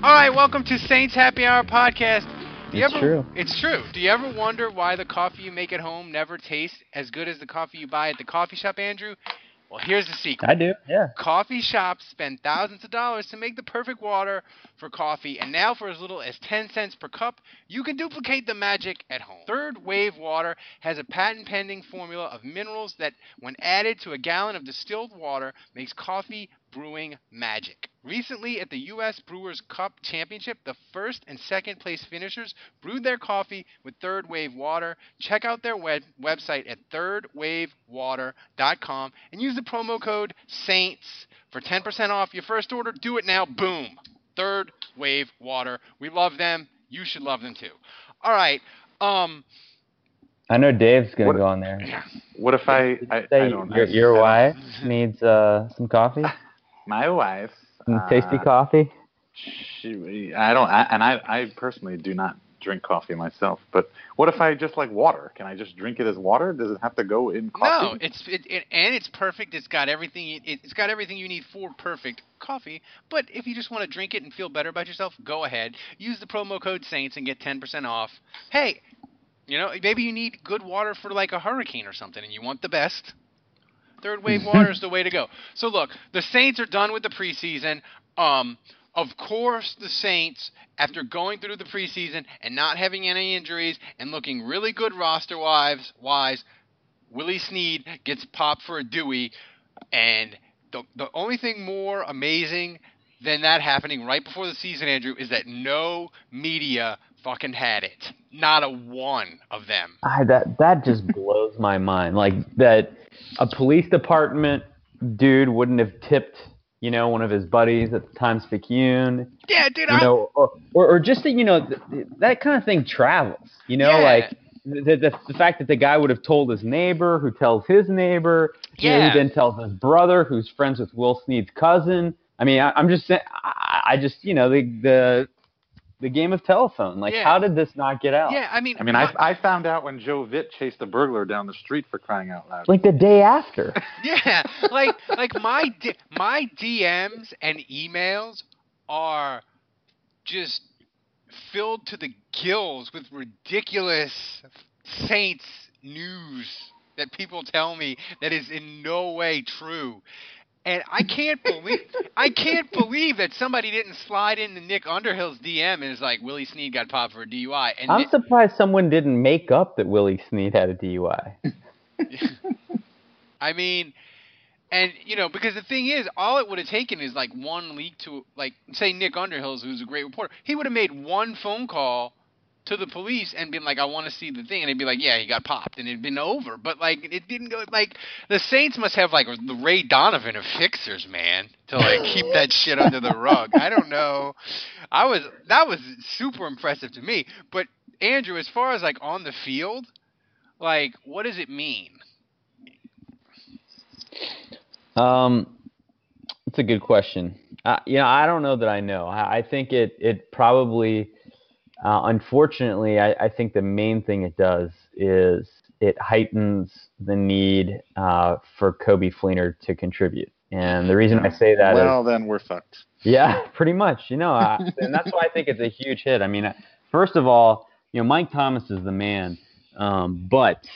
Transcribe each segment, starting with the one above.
All right, welcome to Saints Happy Hour podcast. Do you It's ever, true. It's true. Do you ever wonder why the coffee you make at home never tastes as good as the coffee you buy at the coffee shop, Andrew? Well, here's the secret. I do, yeah. Coffee shops spend thousands of dollars to make the perfect water for coffee, and now for as little as 10 cents per cup, you can duplicate the magic at home. Third Wave Water has a patent pending formula of minerals that, when added to a gallon of distilled water, makes coffee brewing magic. Recently, at the U.S. Brewers Cup Championship, the first and second place finishers brewed their coffee with Third Wave Water. Check out their web- website at thirdwavewater.com and use the promo code SAINTS for 10% off your first order. Do it now. Boom. Third Wave Water. We love them. You should love them too. All right. Um. I know Dave's gonna What- go on there. What if I? I, I don't. your, I- your wife needs uh, some coffee, My wife. Some tasty uh, coffee. She, I don't. I, and I, I personally do not drink coffee myself. But what if I just like water? Can I just drink it as water? Does it have to go in coffee? No, it's it, it and it's perfect. It's got everything. It, it's got everything you need for perfect coffee. But if you just want to drink it and feel better about yourself, go ahead. Use the promo code Saints and get ten percent off. Hey, you know maybe you need good water for like a hurricane or something, and you want the best. Third wave water is the way to go. So look, the Saints are done with the preseason. Um, of course, the Saints, after going through the preseason and not having any injuries and looking really good roster wise, wise, Willie Snead gets popped for a Dewey, and the the only thing more amazing than that happening right before the season, Andrew, is that no media fucking had it. Not a one of them. I, that that just blows my mind. Like that, a police department dude wouldn't have tipped, you know, one of his buddies at the Times Picayune, Yeah, dude. you I, know, or or, or just that, you know, th- th- that kind of thing travels. You know, Yeah. like the, the the fact that the guy would have told his neighbor, who tells his neighbor, you know, who then tells his brother, who's friends with Will Snead's cousin. I mean, I, I'm just saying, I, I just, you know, the the the game of telephone. Like, Yeah. how did this not get out? yeah, I mean, I mean, I, I found out when Joe Vitt chased a burglar down the street for crying out loud. Like the day after. Yeah, like like my D- my DMs and emails are just filled to the gills with ridiculous Saints news that people tell me that is in no way true. And I can't believe I can't believe that somebody didn't slide into Nick Underhill's DM and is like Willie Snead got popped for a DUI. And I'm Nick- surprised someone didn't make up that Willie Snead had a DUI. I mean, and you know, because the thing is, all it would have taken is like one leak to, like, say Nick Underhills, who's a great reporter, he would have made one phone call to the police and been like, "I want to see the thing," and they'd be like, "Yeah, he got popped," and it'd been over. But like, it didn't go. Like, the Saints must have like the Ray Donovan of fixers, man, to like keep that shit under the rug. I don't know. I was that was super impressive to me. But Andrew, as far as like on the field, like, what does it mean? Um, it's a good question. Uh, you know, I don't know that I know. I, I think it it probably, uh, unfortunately, I, I think the main thing it does is it heightens the need uh, for Coby Fleener to contribute. And the reason I say that is well, then we're fucked. yeah, pretty much. You know, I, and that's why I think it's a huge hit. I mean, first of all, you know, Mike Thomas is the man, um, but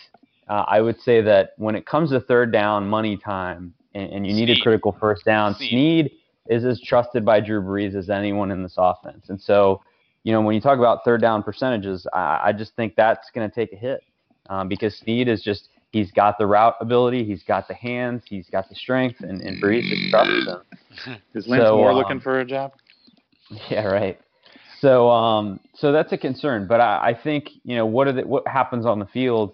uh, I would say that when it comes to third down, money time, and, and you need a critical first down, Snead. Snead is as trusted by Drew Brees as anyone in this offense. And so, you know, when you talk about third down percentages, I, I just think that's going to take a hit um, because Snead is just he's got the route ability, he's got the hands, he's got the strength, and, and Brees just trusts him. Is Lance So, Moore um, looking for a job? Yeah, right. So, um, so that's a concern. But I, I think you know what are the, what happens on the field.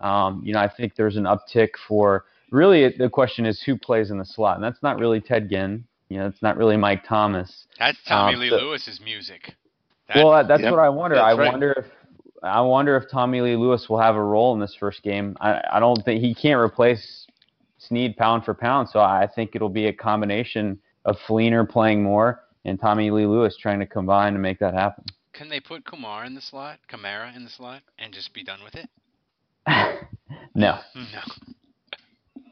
Um, you know, I think there's an uptick for really the question is who plays in the slot, and that's not really Ted Ginn. You know, it's not really Mike Thomas. That's Tommy Um, Lee so- Lewis's music. That- well, that's Yep, what I wonder. I right. wonder if I wonder if Tommy Lee Lewis will have a role in this first game. I, I don't think he can't replace Snead pound for pound. So I think it'll be a combination of Fleener playing more and Tommy Lee Lewis trying to combine to make that happen. can they put Kumar in the slot, Kamara in the slot, and just be done with it? no. No.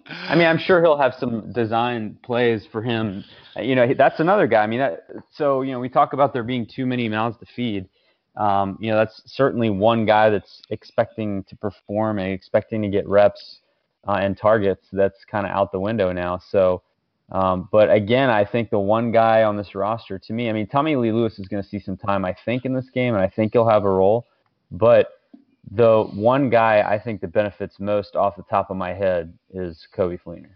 I mean, I'm sure he'll have some design plays for him. You know, that's another guy. I mean, that, so you know, we talk about there being too many mouths to feed. Um, you know, that's certainly one guy that's expecting to perform and expecting to get reps uh, and targets. That's kind of out the window now. So, um, but again, I think the one guy on this roster, to me, I mean, Tommy Lee Lewis is going to see some time, I think, in this game, and I think he'll have a role. But the one guy I think that benefits most off the top of my head is Coby Fleener.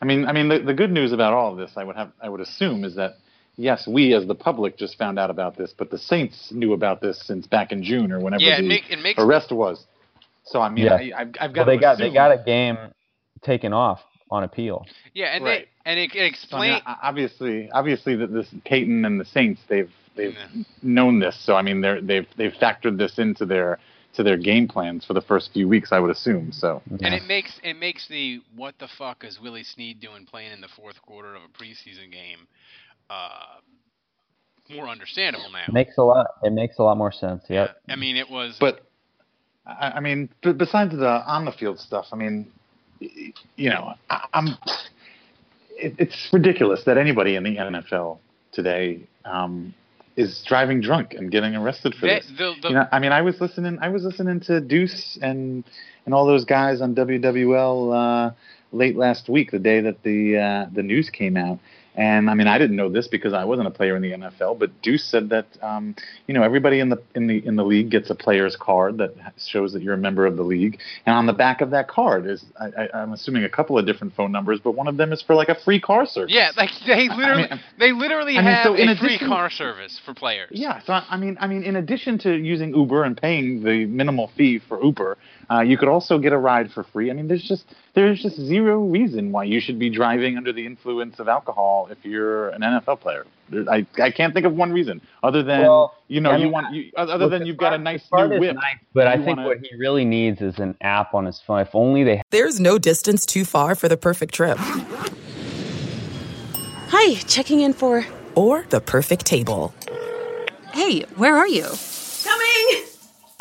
I mean, I mean, the, the good news about all of this, I would have, I would assume, is that yes, we as the public just found out about this, but the Saints knew about this since back in June or whenever Yeah, it, the make, it makes arrest was. So I mean, Yeah. I, I've, I've Well, they to got they got a game taken off on appeal. yeah, and Right. they and it, it So, I mean, obviously, obviously, that this Payton and the Saints, they've they've Yeah. known this. So I mean, they're they've they've factored this into their to their game plans for the first few weeks, I would assume. So And it makes it makes the what the fuck is Willie Snead doing playing in the fourth quarter of a preseason game uh, more understandable now. makes a lot. It makes a lot more sense. yeah. I mean, it was. But I, I mean, b- besides the on the field stuff, I mean, you know, I, I'm. It, it's ridiculous that anybody in the NFL today um, is driving drunk and getting arrested for they- this. the, the, you know, I mean, I was listening. I was listening to Deuce and and all those guys on WWL uh, late last week, the day that the uh, the news came out. And I mean, I didn't know this because I wasn't a player in the NFL. But Deuce said that um, you know everybody in the in the in the league gets a player's card that shows that you're a member of the league, and on the back of that card is I, I, I'm assuming a couple of different phone numbers, but one of them is for like a free car service. yeah, like they literally mean, they literally I mean, have so a free addition- car service for players. Yeah, so I I mean, I mean, in addition to using Uber and paying the minimal fee for Uber, uh, you could also get a ride for free. I mean, there's just there's just zero reason why you should be driving under the influence of alcohol if you're an NFL player. There- I I can't think of one reason other than Well, you know I mean, you want you, other look, than you've got a nice new whip. nice, but I think wanna- what he really needs is an app on his phone. If only they There's no distance too far for the perfect trip. Hi, checking in for. Or the perfect table. Hey, where are you? Coming!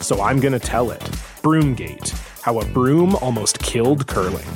so I'm going to tell it. Broomgate How a Broom Almost Killed Curling.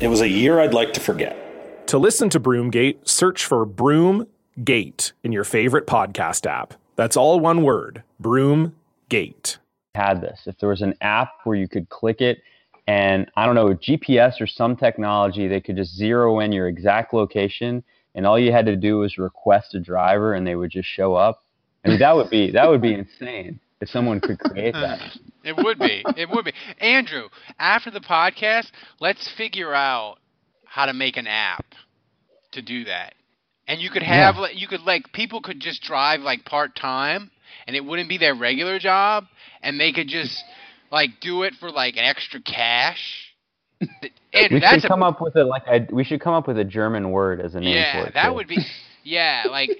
It was a year I'd like to forget. To listen to Broomgate, search for Broomgate in your favorite podcast app. That's all one word Broomgate. had this. If there was an app where you could click it And I don't know, with GPS or some technology, they could just zero in your exact location, and all you had to do was request a driver, and they would just show up. I mean, that would be that would be insane if someone could create that. It would be. It would be. Andrew, after the podcast, let's figure out how to make an app to do that. And you could have Yeah. like you could like people could just drive like part time and it wouldn't be their regular job and they could just like do it for like an extra cash. And we should a, come up with a like a, we should come up with a German word as a name yeah, for it. Yeah, that too. would be yeah, like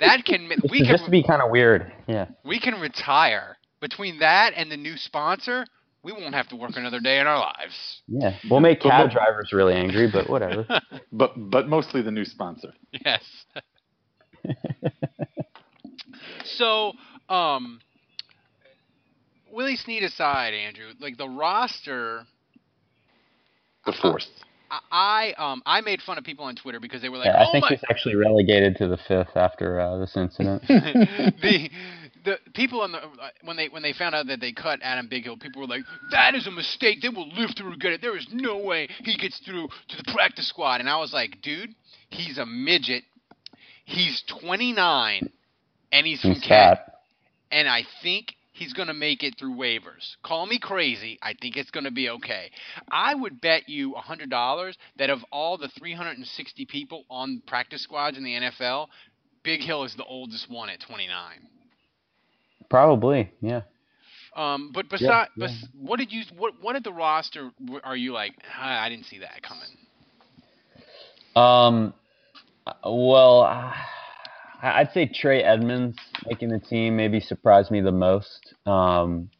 that can we can just be kind of weird. Yeah. we can retire between that and the new sponsor. We won't have to work another day in our lives. Yeah. We'll make But- cab but- drivers really angry, but whatever. But but mostly the new sponsor. Yes. so, um, Willie Snead aside, Andrew, like the roster, The fourth. I, I um I made fun of people on Twitter because they were like, Yeah, I "Oh think my!" he's actually relegated to the fifth after uh, this incident. the the people on the when they when they found out that they cut Adam Bighill, people were like, "That is a mistake. They will live to regret it. There is no way he gets through to the practice squad." And I was like, "Dude, he's a midget. He's 29, and he's from Cat, and I think." He's going to make it through waivers. Call me crazy. I think it's going to be okay. I would bet you $100 that of all the 360 people on practice squads in the NFL, Bighill is the oldest one at 29. Probably, yeah. Um, but Yeah, beside, yeah. bes- what did you what what did the roster? Are you like "Ah, I didn't see that coming? Um, uh, well, uh, I- I'd say Trey Edmonds making the team maybe surprised me the most. Um,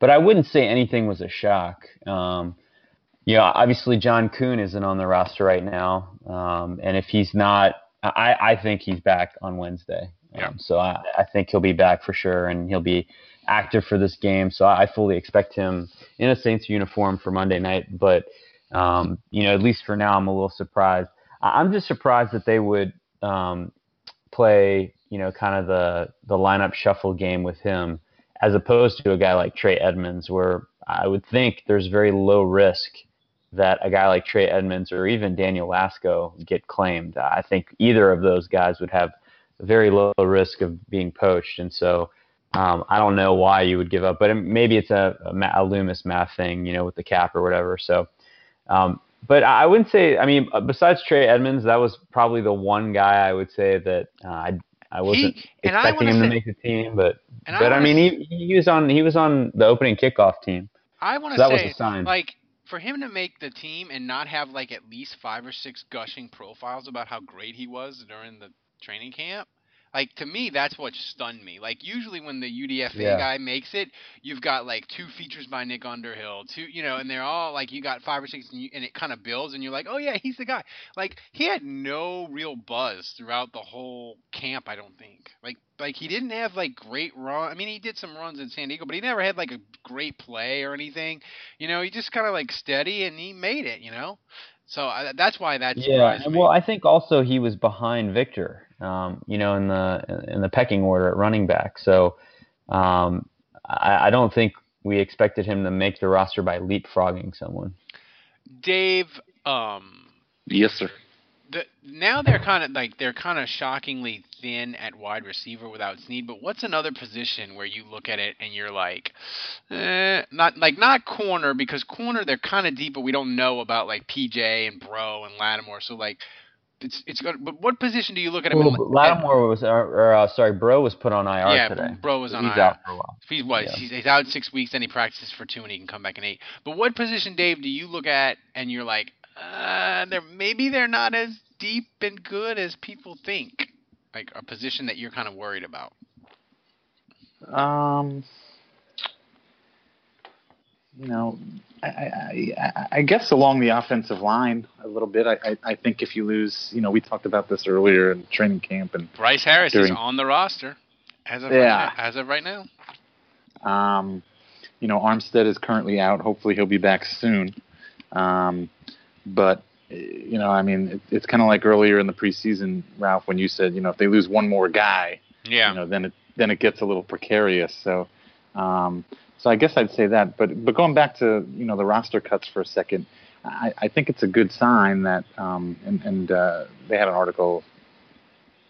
but I wouldn't say anything was a shock. Um, you know, obviously John Kuhn isn't on the roster right now, um, and if he's not, I, I think he's back on Wednesday. Um, So I, I think he'll be back for sure, and he'll be active for this game. So I fully expect him in a Saints uniform for Monday night. But um, you know, at least for now, I'm a little surprised. I- I'm just surprised that they would um, play, you know, kind of the the lineup shuffle game with him, as opposed to a guy like Trey Edmonds, where I would think there's very low risk that a guy like Trey Edmonds or even Daniel Lasco get claimed. I think either of those guys would have very low risk of being poached, and so. Um, I don't know why you would give up, but maybe it's a, a, a Loomis math thing, you know, with the cap or whatever. So, um, but I wouldn't say. I mean, uh, besides Trey Edmonds, that was probably the one guy I would say that uh, I I wasn't He- I expecting wanna him say- to make the team. But I but I, wanna mean, he, he was on he was on the opening kickoff team. I want to So that was say a sign. like for him to make the team and not have like at least five or six gushing profiles about how great he was during the training camp. Like to me, that's what stunned me. Like usually when the UDFA Yeah. guy makes it, you've got like two features by Nick Underhill, two, you know, and they're all like you got five or six, and, you, and it kind of builds, and you're like, oh yeah, he's the guy. Like he had no real buzz throughout the whole camp. I don't think. Like like he didn't have like great run. I mean, he did some runs in San Diego, but he never had like a great play or anything. You know, he just kind of like steady, and he made it. You know, so I, that's why that Yeah, surprised and me. well, I think also he was behind Victor, um, you know, in the in the pecking order at running back. So um, I, I don't think we expected him to make the roster by leapfrogging someone. Dave, um, Yes, sir. The, now they're kind of like they're kind of shockingly thin at wide receiver without Snead. But what's another position where you look at it and you're like, eh, not like not corner because corner they're kind of deep, but we don't know about like PJ and Breaux and Lattimore. So like, it's it's good. But what position do you look at him? Well, in, Lattimore was, or, or uh, sorry, Breaux was put on IR yeah, today. Breaux was on He's IR. out for a while. He's what? Yeah. He's, he's out six weeks, then he practices for two, and he can come back in eight. But what position, Dave, do you look at and you're like, uh, they're maybe they're not as deep and good as people think? Like a position that you're kind of worried about. Um, you know, I, I, I, I guess along the offensive line a little bit. I, I, I think if you lose, you know, we talked about this earlier in training camp, and Bryce Harris is on the roster as of Yeah. right now, as of right now. um, you know, Armstead is currently out. Hopefully, he'll be back soon. Um, but you know, I mean, it, it's kind of like earlier in the preseason, Ralph, when you said, you know, if they lose one more guy, Yeah. you know, then it then it gets a little precarious. So, um, so I guess I'd say that. But but going back to you know the roster cuts for a second, I, I think it's a good sign that um, and, and uh, they had an article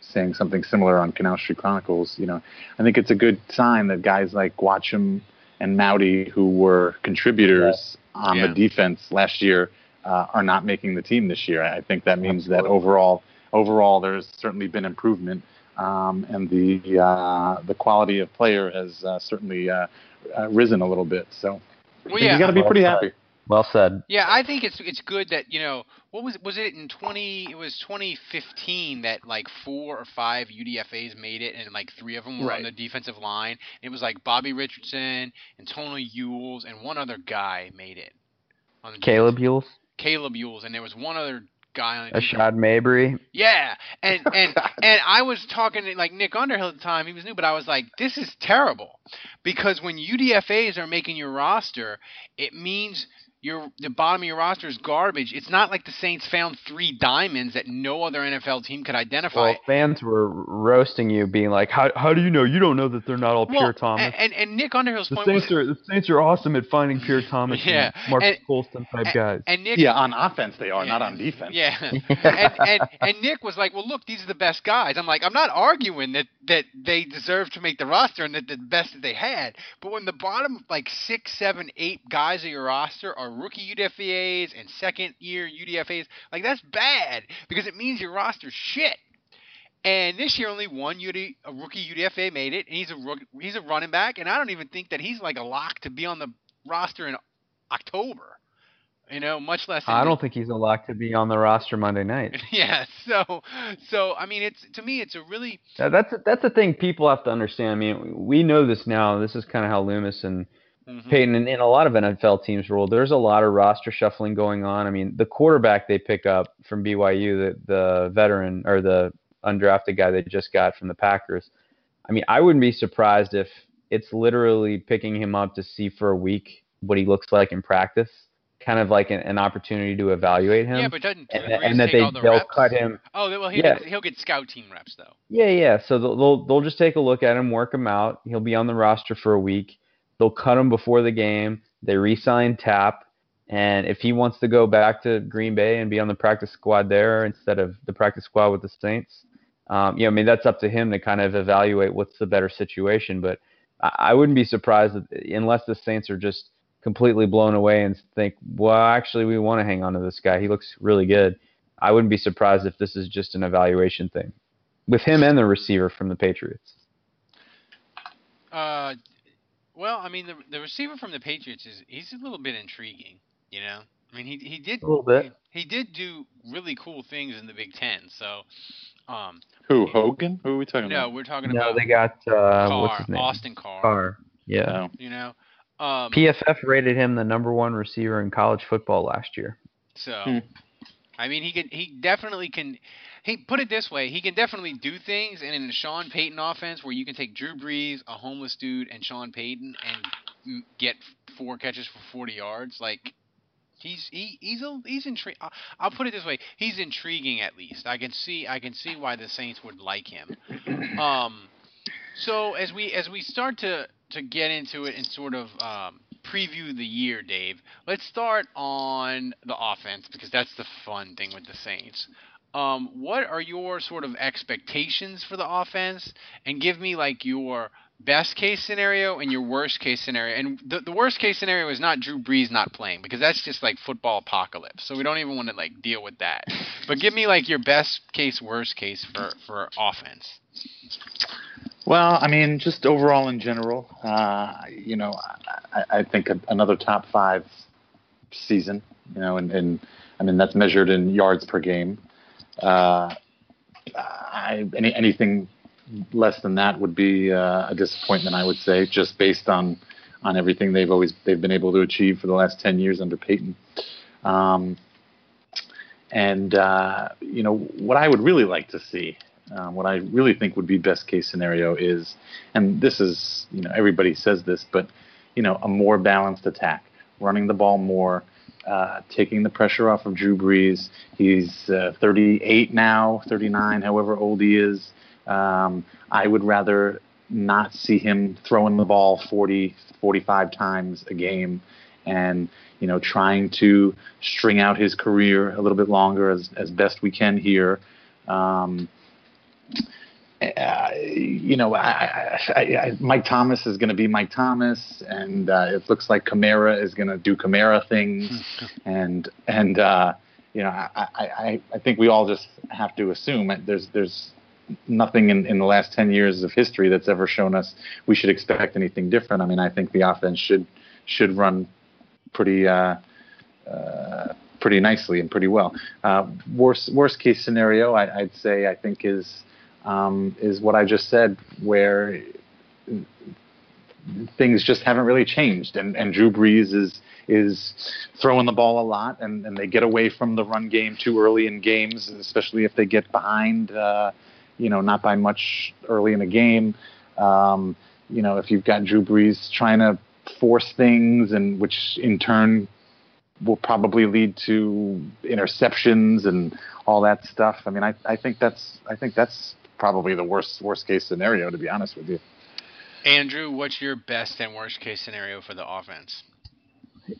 saying something similar on Canal Street Chronicles. You know, I think it's a good sign that guys like Gwacham and Mauti, who were contributors yeah. on yeah. the defense last year, uh, are not making the team this year. I think that means Absolutely. that overall, overall, there's certainly been improvement, um, and the uh, the quality of player has uh, certainly uh, uh, risen a little bit. So, well, yeah. you got to be pretty happy. Well said. Yeah, I think it's it's good that you know what was was it in twenty? It was twenty fifteen that like four or five UDFA's made it, and like three of them were right. on the defensive line. It was like Bobby Richardson and Tony Yules and one other guy made it. On the Kaleb Eulls. Kaleb Eulls, and there was one other guy on the Ashad Mabry. Yeah, and oh, and and I was talking to like Nick Underhill at the time. He was new, but I was like, this is terrible because when UDFA's are making your roster, it means your the bottom of your roster is garbage. It's not like the Saints found three diamonds that no other NFL team could identify. Well, fans were roasting you, being like, "How how do you know? You don't know that they're not all well, Pierre Thomas." And, and, and Nick Underhill's the point Saints was, are the Saints are awesome at finding Pierre Thomas, yeah, and Marques Colston type and, guys. And Nick, yeah, on offense they are, yeah, not on defense. Yeah, and, and and Nick was like, "Well, look, these are the best guys." I'm like, I'm not arguing that that they deserve to make the roster and that the best that they had, but when the bottom like six, seven, eight guys of your roster are rookie UDFA and second year UDFA's. Like that's bad because it means your roster's shit. And this year, only one UD, a rookie UDFA made it, and he's a he's a running back, and I don't even think that he's like a lock to be on the roster in October. You know, much less. I don't think he's a lock to be on the roster Monday night. yeah. So, so I mean, it's to me, it's a really. that's that's the thing people have to understand. I mean, we know this now. This is kind of how Loomis and Mm-hmm. Payton, in, in a lot of NFL teams' rule, there's a lot of roster shuffling going on. I mean, the quarterback they pick up from BYU, the the veteran or the undrafted guy they just got from the Packers. I mean, I wouldn't be surprised if it's literally picking him up to see for a week what he looks like in practice, kind of like an, an opportunity to evaluate him. Yeah, but doesn't and, and that they the they'll reps? cut him. Oh, well, he'll, yeah. get, he'll get scout team reps though. Yeah, yeah. So they'll, they'll they'll just take a look at him, work him out. He'll be on the roster for a week They'll cut him before the game. They re-sign Tap, and if he wants to go back to Green Bay and be on the practice squad there instead of the practice squad with the Saints, um, you know, I mean that's up to him to kind of evaluate what's the better situation. But I, I wouldn't be surprised unless the Saints are just completely blown away and think, well, actually, we want to hang on to this guy. He looks really good. I wouldn't be surprised if this is just an evaluation thing with him and the receiver from the Patriots. Uh, well, I mean, the the receiver from the Patriots is he's a little bit intriguing. You know, I mean, he he did a little bit. He, he did do really cool things in the Big Ten. So, um, who Hogan? Who are we talking no, about? No, we're talking no, about. No, they got uh, Carr, what's his name? Austin Carr. Carr. Yeah. You know, um, PFF rated him the number one receiver in college football last year. So, hmm. I mean, he can he definitely can he put it this way, he can definitely do things, and in a Sean Payton offense where you can take Drew Brees, a homeless dude, and Sean Payton, and get four catches for 40 yards, like he's he, he's a, he's intriguing. I'll put it this way, he's intriguing at least. I can see I can see why the Saints would like him. Um, so as we as we start to to get into it and sort of um, preview the year, Dave, let's start on the offense because that's the fun thing with the Saints. Um, what are your sort of expectations for the offense? And give me like your best case scenario and your worst case scenario. And the, the worst case scenario is not Drew Brees not playing because that's just like football apocalypse. So we don't even want to like deal with that. But give me like your best case, worst case for for offense. Well, I mean, just overall in general, uh, you know, I, I think another top five season, you know, and, and I mean that's measured in yards per game. Uh, I, any, anything less than that would be uh, a disappointment, I would say, just based on on everything they've always they've been able to achieve for the last ten years under Payton. Um, and uh, you know what I would really like to see, uh, what I really think would be best case scenario is, and this is you know everybody says this, but you know a more balanced attack, running the ball more, uh, taking the pressure off of Drew Brees. He's uh, 38 now, 39, however old he is. Um, I would rather not see him throwing the ball 40, 45 times a game, and you know trying to string out his career a little bit longer as as best we can here. Um, uh, you know, I, I, I, Mike Thomas is going to be Mike Thomas, and uh, it looks like Kamara is going to do Kamara things, and and uh, you know, I, I, I think we all just have to assume there's there's nothing in, in the last 10 years of history that's ever shown us we should expect anything different. I mean, I think the offense should should run pretty uh, uh, pretty nicely and pretty well. Uh, worst worst case scenario, I, would say, I think is um, is what I just said, where things just haven't really changed, and, and Drew Brees is is throwing the ball a lot, and, and they get away from the run game too early in games, especially if they get behind, uh, you know, not by much early in a game. Um, you know, if you've got Drew Brees trying to force things, and which in turn will probably lead to interceptions and all that stuff. I mean, I, I think that's I think that's probably the worst worst case scenario, to be honest with you. Andrew, what's your best and worst case scenario for the offense?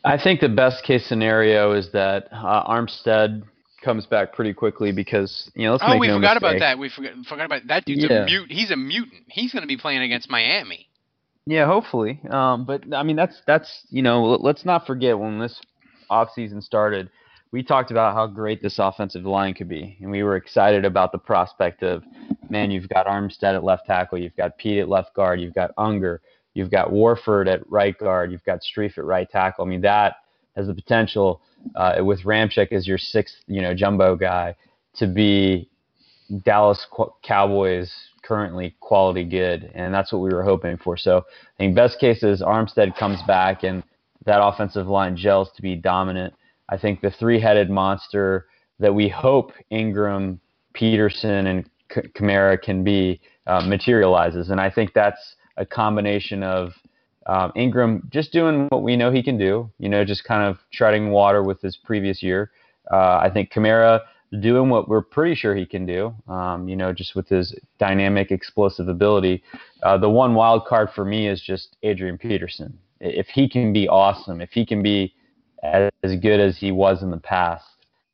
I think the best case scenario is that uh, Armstead comes back pretty quickly because you know. Let's oh, make we no forgot mistake. about that. We forgot, forgot about that dude's Yeah. a mute. He's a mutant. He's going to be playing against Miami. Yeah, hopefully. Um, but I mean, that's that's you know, let's not forget when this offseason started, we talked about how great this offensive line could be, and we were excited about the prospect of, man, you've got Armstead at left tackle, you've got Peat at left guard, you've got Unger, you've got Warford at right guard, you've got Strief at right tackle. I mean, that has the potential uh, with Ramczyk as your sixth, you know, jumbo guy to be Dallas Cowboys currently quality good, and that's what we were hoping for. So I think best case is Armstead comes back and that offensive line gels to be dominant. I think the three-headed monster that we hope Ingram, Peterson, and Kamara can be uh, materializes, and I think that's a combination of um, Ingram just doing what we know he can do, you know, just kind of treading water with his previous year. Uh, I think Kamara doing what we're pretty sure he can do, um, you know, just with his dynamic, explosive ability. Uh, the one wild card for me is just Adrian Peterson. If he can be awesome, if he can be as, as good as he was in the past,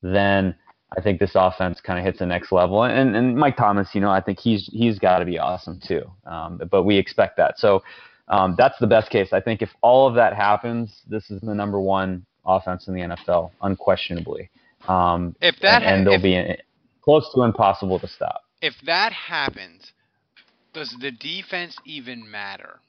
then I think this offense kind of hits the next level. And, and Mike Thomas, you know, I think he's he's got to be awesome too. Um, but we expect that. So um, that's the best case. I think if all of that happens, this is the number one offense in the NFL, unquestionably. Um, If that and, and they'll if- be in, close to impossible to stop. If that happens, does the defense even matter?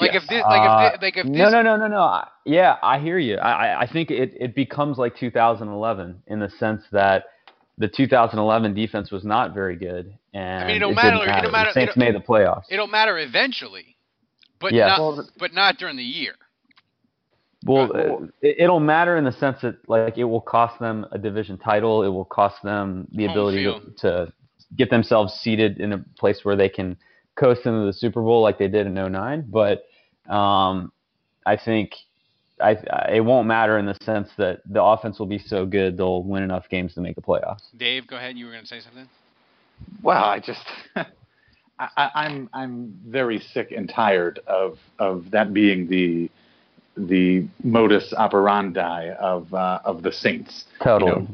Like if this, like Uh, if thi- like if this, no, no, no, no, no. I- Yeah, I hear you. I, I- I think it, it becomes like 2011 in the sense that the 2011 defense was not very good, and I mean, it don't it matter. didn't It matter. don't matter. The Saints it don't- made the playoffs. It'll matter eventually, but Yeah. not, Well, but not during the year. Well, uh, it, it'll matter in the sense that like it will cost them a division title. It will cost them the ability to, to get themselves seated in a place where they can coast into the Super Bowl like they did in 09. But um, I think I, I, it won't matter in the sense that the offense will be so good they'll win enough games to make the playoffs. Dave, go ahead. You were going to say something. Well, I just I, I- I'm I'm very sick and tired of of that being the the modus operandi of uh, of the Saints. Totally. You know,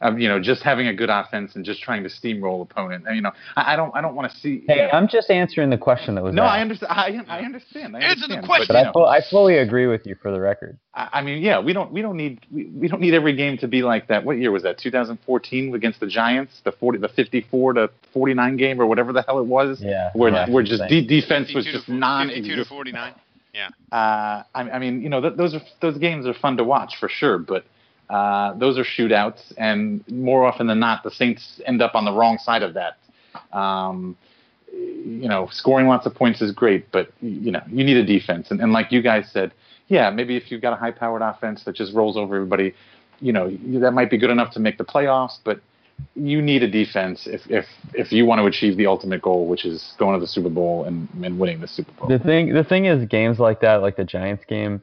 of, you know, just having a good offense and just trying to steamroll opponent. You know, I, I don't I don't want to see. Hey, I'm just answering the question that was no, asked. I understand. I, I understand. I Answer the question. But you I, fu- I fully agree with you for the record. I I mean, yeah, we don't we don't need we, we don't need every game to be like that. What year was that? 2014 against the Giants, the 40 the 54 to 49 game or whatever the hell it was. Yeah, Where yeah, where just de- defense was to just four- 52 to non-existent. 49. Yeah. Uh, I, I mean, you know, th- those are those games are fun to watch for sure, but uh, those are shootouts, and more often than not, the Saints end up on the wrong side of that. Um, you know, scoring lots of points is great, but you know, you need a defense, and, and like you guys said, yeah, maybe if you've got a high-powered offense that just rolls over everybody, you know, that might be good enough to make the playoffs, but you need a defense if if if you want to achieve the ultimate goal, which is going to the Super Bowl and, and winning the Super Bowl. The thing, the thing is, games like that, like the Giants game,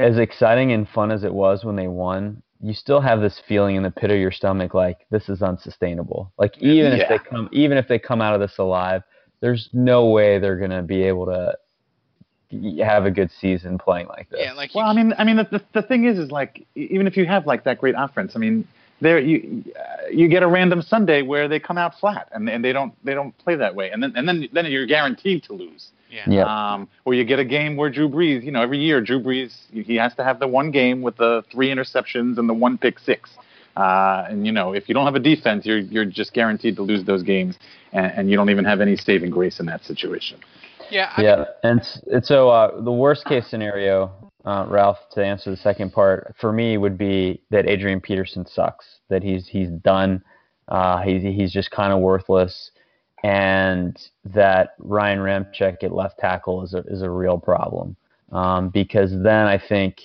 as exciting and fun as it was when they won, you still have this feeling in the pit of your stomach, like this is unsustainable. Like even if they come, even if they come out of this alive, there's no way they're going to be able to have a good season playing like this. Yeah, like well, I mean, I mean, the, the the thing is, is like even if you have like that great offense, I mean, there you uh, you get a random Sunday where they come out flat and, and they don't they don't play that way, and then and then then you're guaranteed to lose. Yeah. Yep. Um, or you get a game where Drew Brees, you know, every year Drew Brees he has to have the one game with the three interceptions and the one pick six. Uh, and you know, if you don't have a defense, you're you're just guaranteed to lose those games, and, and you don't even have any saving grace in that situation. Yeah. I yeah, mean, and, and so uh, the worst case scenario, uh, Ralph, to answer the second part, for me would be that Adrian Peterson sucks. That he's he's done. Uh, he's he's just kind of worthless, and that Ryan Ramczyk at left tackle is a is a real problem. Um, because then I think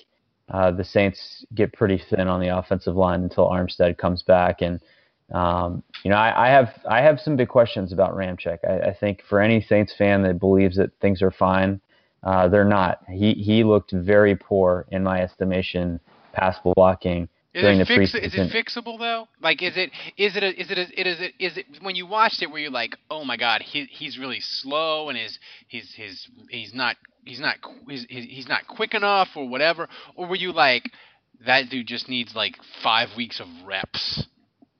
uh, the Saints get pretty thin on the offensive line until Armstead comes back, and um, you know I, I have I have some big questions about Ramczyk. I, I think for any Saints fan that believes that things are fine, uh, they're not. He he looked very poor in my estimation, pass blocking Is during it, the fix, is it fixable though? Like, is it is it a, is it a, it is it is it when you watched it were you like, oh my god, he he's really slow and his his his he's not he's not he's he's not quick enough or whatever, or were you like, that dude just needs like five weeks of reps?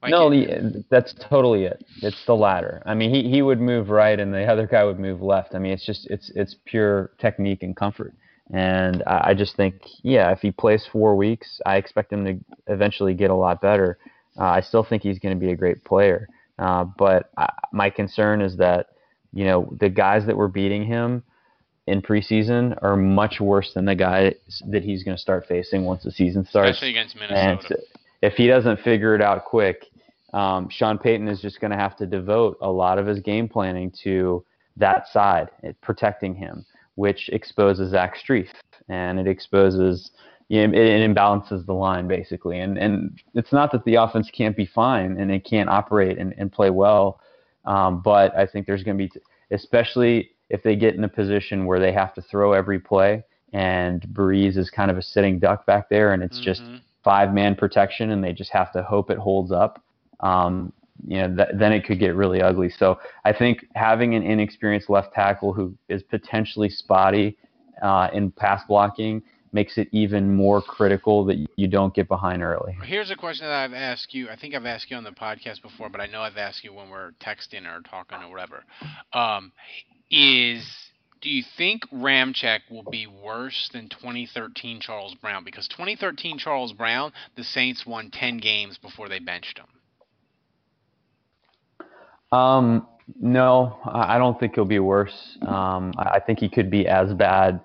Like no, the- that's totally it. It's the latter. I mean, he, he would move right, and the other guy would move left. I mean, it's just it's it's pure technique and comfort. And I, I just think, yeah, if he plays four weeks, I expect him to eventually get a lot better. Uh, I still think he's going to be a great player. Uh, but I, my concern is that you know the guys that were beating him in preseason are much worse than the guys that he's going to start facing once the season starts. especially against And Minnesota. if he doesn't figure it out quick, um, Sean Payton is just going to have to devote a lot of his game planning to that side, protecting him, which exposes Zach Strief and it exposes, you know, it, it imbalances the line basically. And and it's not that the offense can't be fine and it can't operate and, and play well, um, but I think there's going to be, especially if they get in a position where they have to throw every play. And Brees is kind of a sitting duck back there, and it's just Mhm. five man protection and they just have to hope it holds up, um, you know, th- then it could get really ugly. So I think having an inexperienced left tackle who is potentially spotty uh, in pass blocking makes it even more critical that you don't get behind early. Here's a question that I've asked you. I think I've asked you on the podcast before, but I know I've asked you when we're texting or talking or whatever. Um, is do you think Ramczyk will be worse than 2013 Charles Brown? Because 2013 Charles Brown, the Saints won 10 games before they benched him. Um, no, I don't think he'll be worse. Um, I think he could be as bad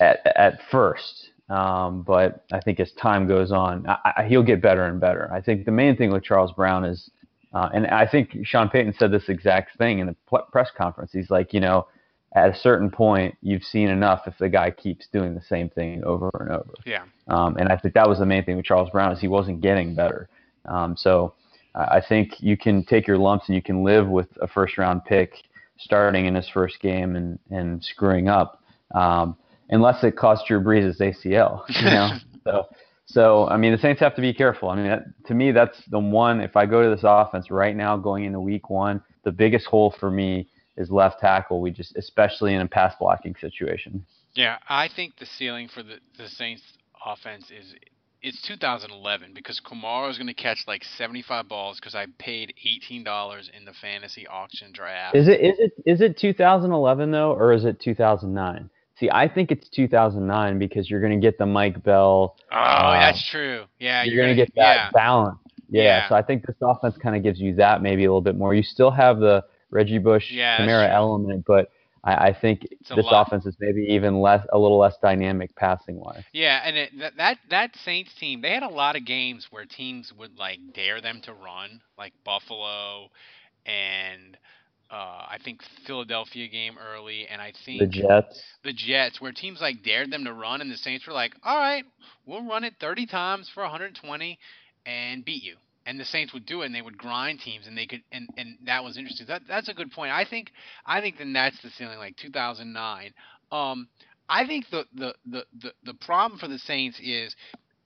at at first, um, but I think as time goes on, I, I, he'll get better and better. I think the main thing with Charles Brown is, uh, and I think Sean Payton said this exact thing in the press conference. He's like, you know, at a certain point, you've seen enough if the guy keeps doing the same thing over and over. Yeah. Um, and I think that was the main thing with Charles Brown is he wasn't getting better. Um, so I think you can take your lumps and you can live with a first round pick starting in his first game and, and screwing up, um, unless it costs Drew Brees his ACL. You know, so so I mean the Saints have to be careful. I mean that, to me that's the one. If I go to this offense right now going into Week One, the biggest hole for me is left tackle. We just especially in a pass blocking situation. Yeah, I think the ceiling for the, the Saints offense is it's 2011 because Kamara is going to catch like 75 balls because I paid $18 in the fantasy auction draft. Is it is it is it 2011 though, or is it 2009? See, I think it's 2009 because you're going to get the Mike Bell. oh, uh, that's true. Yeah, you're, going to get that yeah. balance. Yeah, Yeah. So I think this offense kind of gives you that maybe a little bit more. You still have the Reggie Bush, Yeah, Kamara element, but I, I think this lot. offense is maybe even less, a little less dynamic passing wise. Yeah, and it, that, that that Saints team, they had a lot of games where teams would like dare them to run, like Buffalo and uh, I think Philadelphia game early, and I think The Jets. the Jets, where teams like dared them to run, and the Saints were like, "All right, we'll run it 30 times for 120 and beat you." And the Saints would do it, and they would grind teams, and they could, and, and that was interesting. That that's a good point. I think I think then that's the ceiling, like 2009. Um, I think the the the the, the problem for the Saints is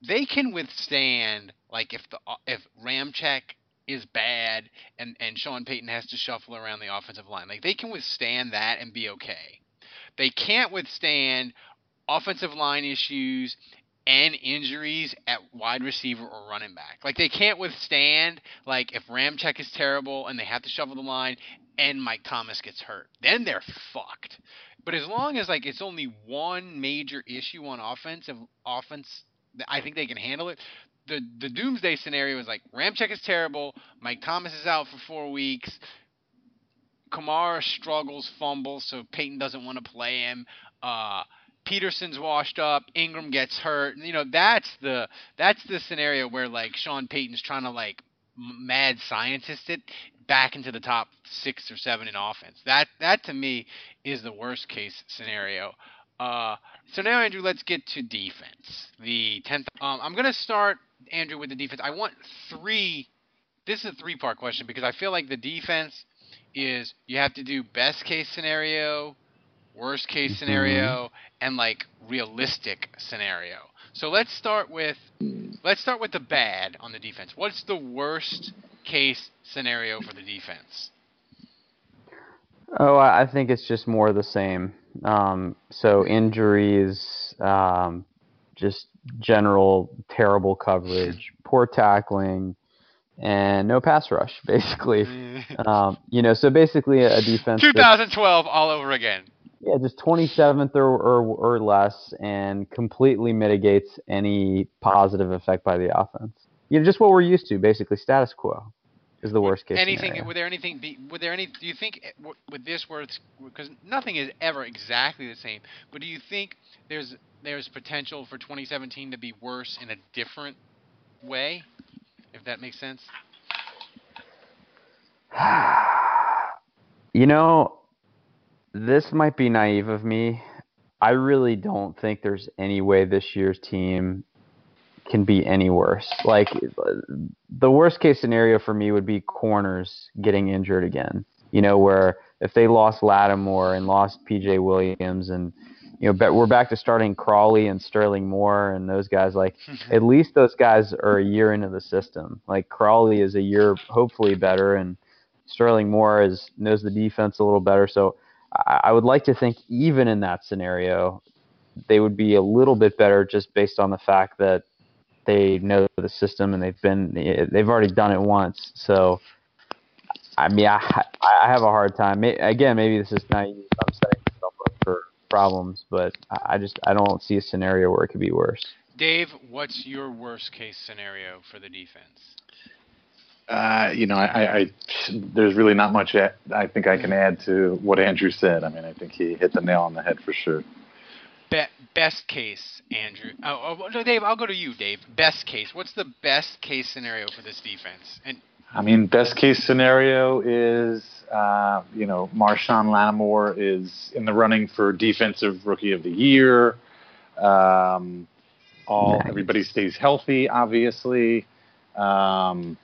they can withstand like if the if Ramczyk is bad and and Sean Payton has to shuffle around the offensive line. Like they can withstand that and be okay. They can't withstand offensive line issues and injuries at wide receiver or running back. Like they can't withstand like if Ramczyk is terrible and they have to shuffle the line and Mike Thomas gets hurt. Then they're fucked. But as long as like it's only one major issue on offensive offense, I think they can handle it. The the doomsday scenario is like Ramczyk is terrible, Mike Thomas is out for 4 weeks, Kamara struggles, fumbles, so Payton doesn't want to play him. Uh Peterson's washed up, Ingram gets hurt. You know, that's the that's the scenario where like Sean Payton's trying to like mad scientist it back into the top six or seven in offense. That that to me is the worst case scenario. Uh, so now Andrew, let's get to defense. The tenth. Um, I'm gonna start Andrew with the defense. I want three. This is a three part question because I feel like the defense is you have to do best case scenario, worst case mm-hmm. scenario, and like realistic scenario. So let's start with let's start with the bad on the defense. What's the worst case scenario for the defense? Oh, I think it's just more the same. Um, so injuries, um, just general terrible coverage, poor tackling, and no pass rush, basically. um, you know, so basically a defense. 2012 all over again. Yeah, just 27th or, or, or less, and completely mitigates any positive effect by the offense. You know, just what we're used to, basically status quo, is the worst case. Anything? Scenario. Would there anything be? Would there any? Do you think eh, with this where it's because nothing is ever exactly the same, but do you think there's there's potential for 2017 to be worse in a different way, if that makes sense? you know, this might be naive of me. I really don't think there's any way this year's team can be any worse. Like the worst case scenario for me would be corners getting injured again. You know, where if they lost Lattimore and lost PJ Williams and you know, we're back to starting Crawley and Sterling Moore and those guys. Like, at least those guys are a year into the system. Like Crawley is a year, hopefully better, and Sterling Moore is knows the defense a little better. So I would like to think even in that scenario, they would be a little bit better just based on the fact that they know the system and they've been they've already done it once. So I mean, I I have a hard time. Again, maybe this is naive. I'm setting myself up for problems, but I just I don't see a scenario where it could be worse. Dave, what's your worst case scenario for the defense? Uh, you know, I, I, there's really not much I think I can add to what Andrew said. I mean, I think he hit the nail on the head for sure. Be- best case, Andrew. Oh, oh, no, Dave, I'll go to you, Dave. Best case. What's the best case scenario for this defense? And I mean, best case scenario is, uh, you know, Marshon Lattimore is in the running for defensive rookie of the year. Um, all nice. everybody stays healthy, obviously. Um,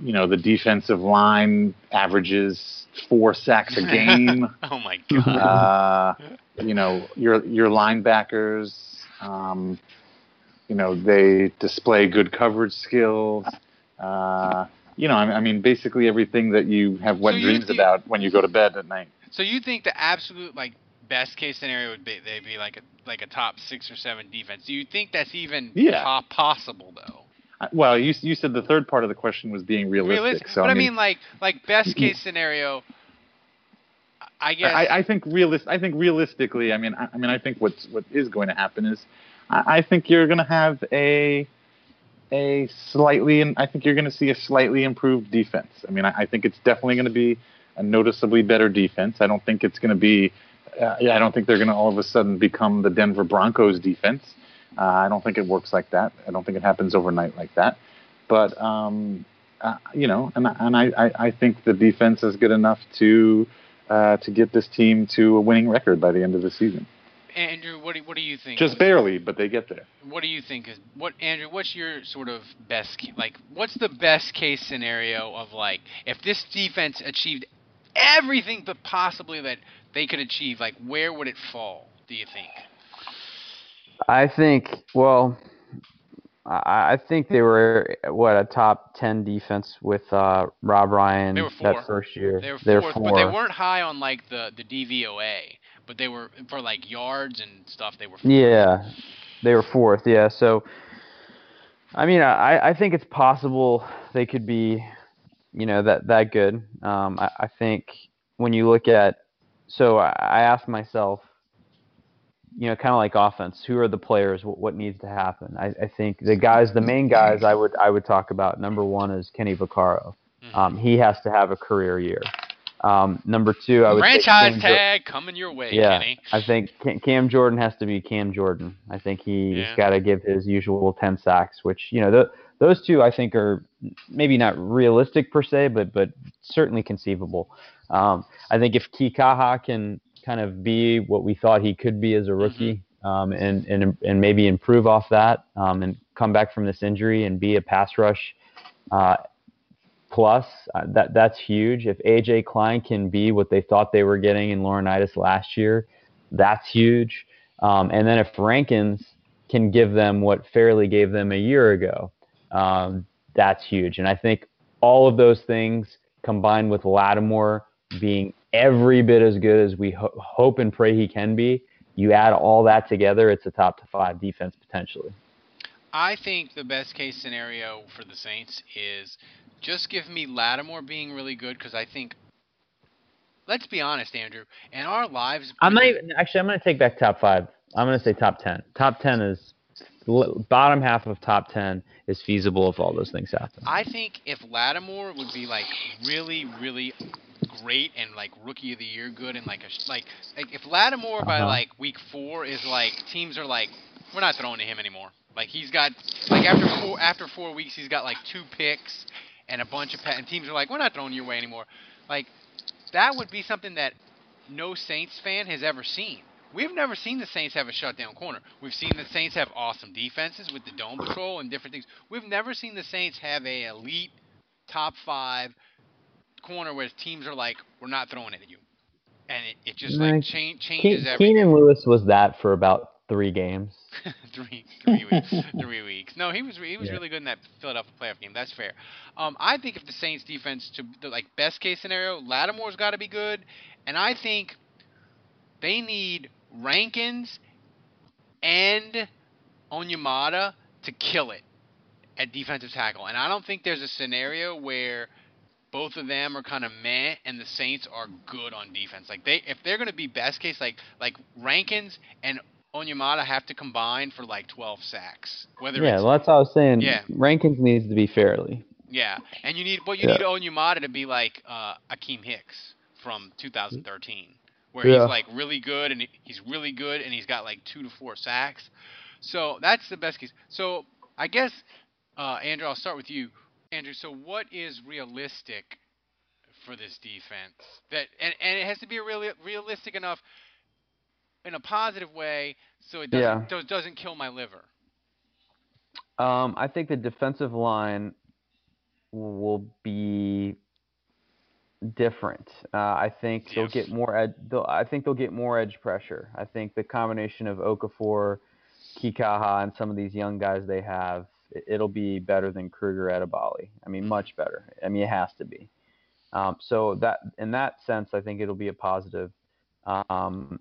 you know the defensive line averages four sacks a game. oh my god! Uh, you know your your linebackers. Um, you know they display good coverage skills. Uh, you know, I, I mean, basically everything that you have wet so dreams think, about when you go to bed at night. So you think the absolute like best case scenario would be they'd be like a like a top six or seven defense. Do you think that's even yeah. possible though? Well, you you said the third part of the question was being realistic. realistic. So but I mean, I mean, like like best case scenario. I guess I, I think realist. I think realistically, I mean, I, I, mean, I think what's what is going to happen is, I, I think you're going to have a a slightly, and I think you're going to see a slightly improved defense. I mean, I, I think it's definitely going to be a noticeably better defense. I don't think it's going to be. Uh, I don't think they're going to all of a sudden become the Denver Broncos defense. Uh, I don't think it works like that. I don't think it happens overnight like that. But um, uh, you know, and and I, I, I think the defense is good enough to uh, to get this team to a winning record by the end of the season. Andrew, what do, what do you think? Just barely, but they get there. What do you think is what Andrew? What's your sort of best like? What's the best case scenario of like if this defense achieved everything but possibly that they could achieve? Like, where would it fall? Do you think? I think, well, I, I think they were what a top ten defense with uh, Rob Ryan They that first year. They were fourth, four. but they weren't high on like the the DVOA. But they were for like yards and stuff. They were. Fourth. Yeah, they were fourth. Yeah, so I mean, I I think it's possible they could be, you know, that that good. Um, I, I think when you look at, so I, I asked myself, you know, kind of like offense, who are the players? What, what needs to happen? I, I think the guys, the main guys, I would I would talk about. Number one is Kenny Vaccaro. Um, he has to have a career year. Um, number two, I would say Franchise Cam Jo- tag coming your way, yeah, Kenny. I think Cam, Jordan has to be Cam Jordan. I think he's Yeah. got to give his usual 10 sacks, which, you know, th- those two I think are maybe not realistic per se, but but certainly conceivable. Um, I think if Kikaha can kind of be what we thought he could be as a rookie um, and, and, and maybe improve off that um, and come back from this injury and be a pass rush uh, plus, uh, that that's huge. If AJ Klein can be what they thought they were getting in Laurinaitis last year, that's huge. Um, and then if Rankins can give them what Fairley gave them a year ago, um, that's huge. And I think all of those things combined with Lattimore being every bit as good as we ho- hope and pray he can be, you add all that together, it's a top to five defense potentially. I think the best case scenario for the Saints is just give me Lattimore being really good because I think. Let's be honest, Andrew. In our lives, I'm not even, actually. I'm going to take back top five. I'm going to say top ten. Top ten is bottom half of top ten is feasible if all those things happen. I think if Lattimore would be like really, really great and like rookie of the year good and like a like like if Lattimore by Uh-huh. like week four is like teams are like we're not throwing to him anymore. Like he's got like after four after four weeks he's got like two picks and a bunch of pa- and teams are like we're not throwing your way anymore. Like that would be something that no Saints fan has ever seen. We've never seen the Saints have a shutdown corner. We've seen the Saints have awesome defenses with the dome patrol and different things. We've never seen the Saints have a elite top five corner where teams are like, we're not throwing it at you, and it, it just like Like, change, Ke- changes everything. Keenan Lewis was that for about three games. three three weeks. three weeks. No, he was he was Yeah. really good in that Philadelphia playoff game. That's fair. Um, I think if the Saints defense to the like best case scenario, Lattimore's got to be good, and I think they need Rankins and Onyemata to kill it at defensive tackle. And I don't think there's a scenario where both of them are kind of meh and the Saints are good on defense. Like they if they're going to be best case like like Rankins and Onyemata have to combine for like 12 sacks. Whether Yeah, it's well, that's what I was saying. Yeah. Rankins needs to be Fairley. yeah, and you need well you Yeah. need Onyemata to be like uh, Akiem Hicks from 2013, where Yeah. he's like really good and he's really good and he's got like two to four sacks. So that's the best case. So I guess uh, Andrew, I'll start with you. Andrew, so what is realistic for this defense? That and, and it has to be really realistic enough in a positive way so it doesn't Yeah. doesn't kill my liver. Um, I think the defensive line will be different. Uh, I think they'll get more. Ed, they'll, I think they'll get more edge pressure. I think the combination of Okafor, Kikaha, and some of these young guys they have, it, it'll be better than Kruger Edebali. I mean, much better. I mean, it has to be. Um, so that in that sense, I think it'll be a positive. Um,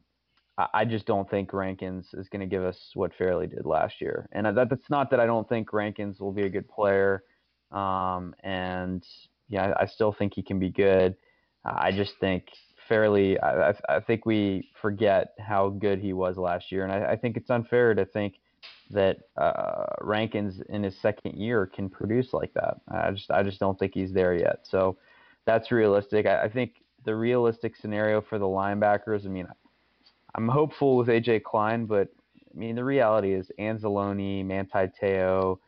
I I just don't think Rankins is going to give us what Fairley did last year. And that, that's not that I don't think Rankins will be a good player. Um, and yeah, I, I still think he can be good. I just think Fairley, I, I, I think we forget how good he was last year. And I, I think it's unfair to think that uh, Rankins in his second year can produce like that. I just, I just don't think he's there yet. So that's realistic. I, I think the realistic scenario for the linebackers, I mean, I'm hopeful with AJ Klein, but I mean the reality is Anzalone, Manti Teo,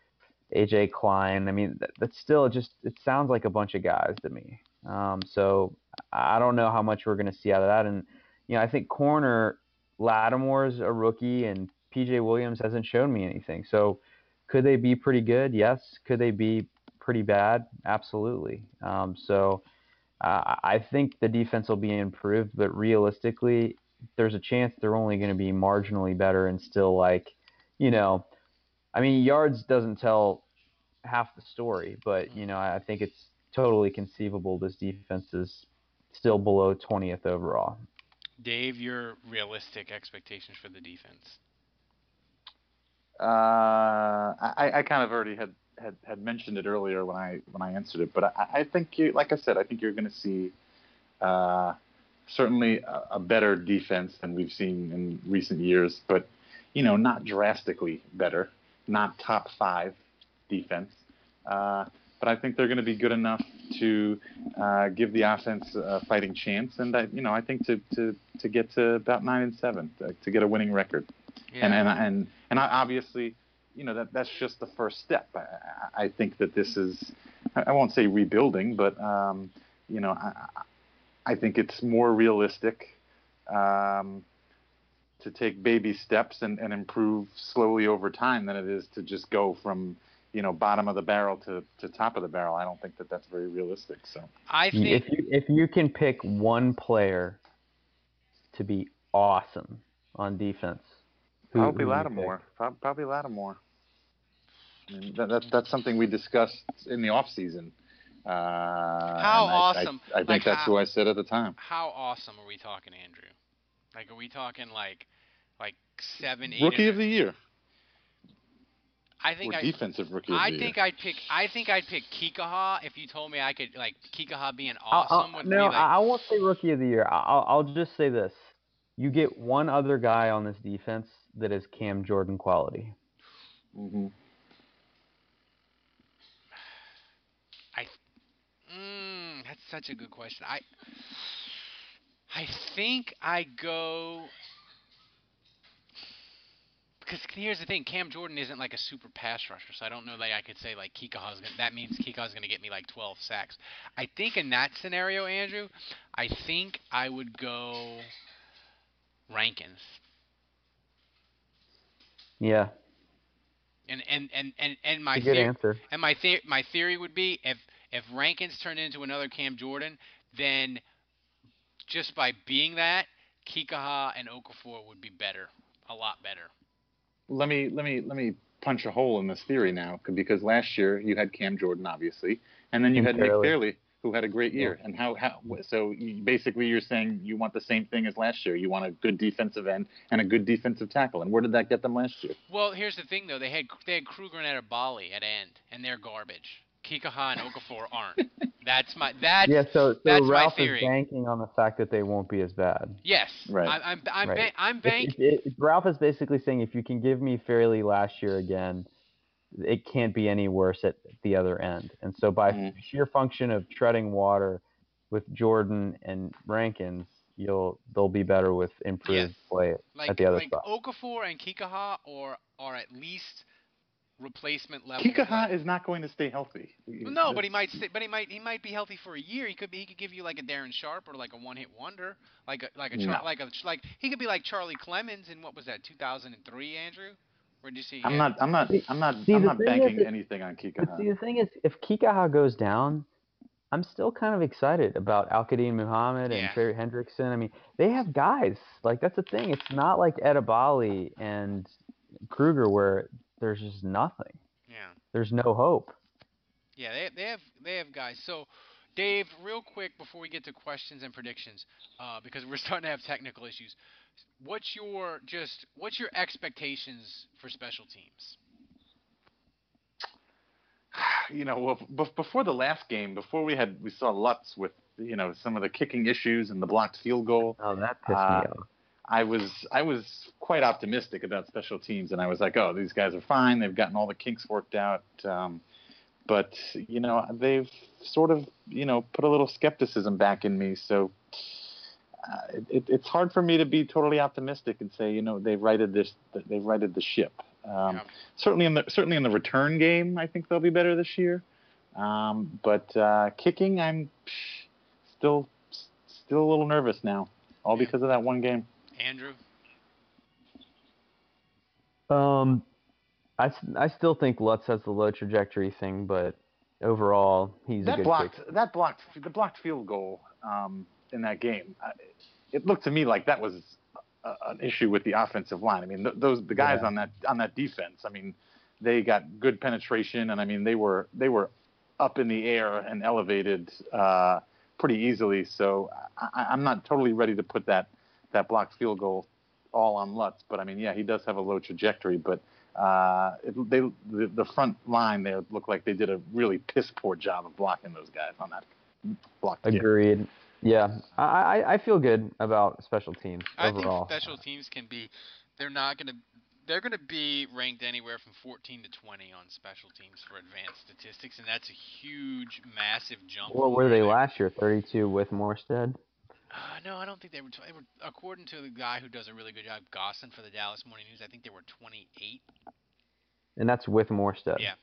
AJ Klein. I mean that, that's still just it sounds like a bunch of guys to me. Um, so I don't know how much we're going to see out of that. And you know I think corner Lattimore's a rookie and PJ Williams hasn't shown me anything. So could they be pretty good? Yes. Could they be pretty bad? Absolutely. Um, so uh, I think the defense will be improved, but realistically, there's a chance they're only going to be marginally better and still like, you know, I mean, yards doesn't tell half the story, but you know, I think it's totally conceivable this defense is still below 20th overall. Dave, your realistic expectations for the defense? Uh, I, I kind of already had, had, had mentioned it earlier when I when I answered it, but I, I think you, like I said, I think you're going to see uh, certainly a, a better defense than we've seen in recent years, but you know, not drastically better, not top five defense. Uh, but I think they're going to be good enough to uh, give the offense a fighting chance, and I, you know, I think to, to, to get to about nine and seven to, to get a winning record, Yeah. and and and and I- obviously, you know, that that's just the first step. I, I think that this is, I won't say rebuilding, but um, you know, I, I I think it's more realistic. Um, to take baby steps and, and improve slowly over time than it is to just go from you know bottom of the barrel to, to top of the barrel. I don't think that that's very realistic. So I think if you if you can pick one player to be awesome on defense, who- probably who Lattimore. Probably Lattimore. I mean, that, that, that's something we discussed in the off season. Uh, How and I- I- awesome. I, think Like, that's how- who I said at the time. how awesome are we talking, Andrew? Like, are we talking like like seven, eight? Rookie of the year. I think or I, defensive rookie of I the think year. I'd pick. I think I'd pick Kikaha if you told me I could like Kikaha being I'll- awesome I'll- would no, be like. I I won't say rookie of the year. I'll, I'll just say this: you get one other guy on this defense that is Cam Jordan quality. hmm I. Mm, that's such a good question. I. I think I go. Because here's the thing, Cam Jordan isn't like a super pass rusher, so I don't know that I could say like Kikaha's gonna. That means Kikaha's gonna get me like 12 sacks. I think in that scenario, Andrew, I think I would go Rankins. Yeah, And and and and, and my good theory, answer. and my the- my theory would be if if Rankins turned into another Cam Jordan, then just by being that, Kikaha and Okafor would be better, a lot better. Let me let me let me punch a hole in this theory now because last year you had Cam Jordan obviously, and then you And had Nick Fairley. Fairley who had a great year. And how how so you, basically you're saying you want the same thing as last year. You want a good defensive end and a good defensive tackle. And where did that get them last year? Well, here's the thing though, they had they had Kruger and Bali at end, and they're garbage. Kikaha and Okafor aren't. That's my that's yeah, so so that's Ralph my theory. is banking on the fact that they won't be as bad. yes, Right. I, I'm I'm Right. ba- I'm If- bank. if- if Ralph is basically saying if you can give me Fairley last year again, it can't be any worse at the other end. And so by Mhm. sheer function of treading water with Jordan and Rankins, you'll they'll be better with improved Yes. play like at the other like spot. Okafor and Kikaha or are at least replacement level. Kikaha play. is not going to stay healthy. No, but he might. Stay, but he might. He might be healthy for a year. He could be. He could give you like a Darren Sharp or like a one-hit wonder, like a like a Char- No. like a like. He could be like Charlie Clemons in what was that 2003, Andrew? Where did you see? I'm him? not I'm not I'm not See, I'm not banking is- anything on But see, the thing is, if Kikaha goes down, I'm still kind of excited about Al-Quadin Muhammad and Yeah. Trey Hendrickson. I mean, they have guys. Like that's the thing. It's not like Edebali and Kruger where there's just nothing. Yeah. There's no hope. Yeah, they they have they have guys. So, Dave, real quick before we get to questions and predictions, uh, because we're starting to have technical issues. What's your just what's your expectations for special teams? you know, well, b- before the last game, before we had we saw Lutz with you know some of the kicking issues and the blocked field goal. Oh, that pissed Uh, me off. I was I was quite optimistic about special teams, and I was like, oh, these guys are fine. They've gotten all the kinks worked out. Um, but you know, they've sort of you know put a little skepticism back in me. So uh, it, it, it's hard for me to be totally optimistic and say, you know, they've righted this, they've righted the ship. Um, Yeah. Certainly in the certainly in the return game, I think they'll be better this year. Um, but uh, kicking, I'm still still a little nervous now, all because of that one game. Andrew? Um, I, s- I still think Lutz has the low trajectory thing, but overall he's a that good blocked kicker. that blocked the blocked field goal um, in that game. Uh, it looked to me like that was a, an issue with the offensive line. I mean, th- those the guys Yeah. on that on that defense. I mean, they got good penetration, and I mean they were they were up in the air and elevated uh, pretty easily. So I, I'm not totally ready to put that that blocked field goal all on Lutz, but I mean yeah he does have a low trajectory, but uh, it, they the, the front line there looked like they did a really piss poor job of blocking those guys on that block. Agreed. Yeah, I, I I feel good about special teams I overall. think special teams can be. They're not going to. They're going to be ranked anywhere from 14 to 20 on special teams for advanced statistics, and that's a huge, massive jump. what were they last year? 32 with Morstead. Uh, no, I don't think they were, tw- they were. According to the guy who does a really good job, Gosselin for the Dallas Morning News, I think they were 28. And that's with Morstead. Yeah,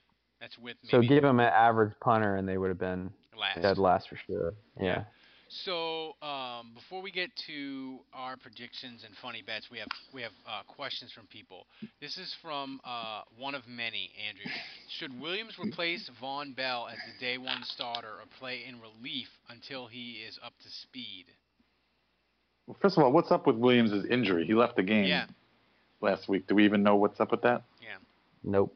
that's with maybe. So give them an average punter, and they would have been Last. dead last for sure. Yeah. So um, before we get to our predictions and funny bets, we have we have uh, questions from people. This is from uh, one of many. Andrew, should Williams replace Vonn Bell as the day one starter or play in relief until he is up to speed? Well, first of all, what's up with Williams' injury? He left the game Yeah. last week. Do we even know what's up with that? Yeah. Nope.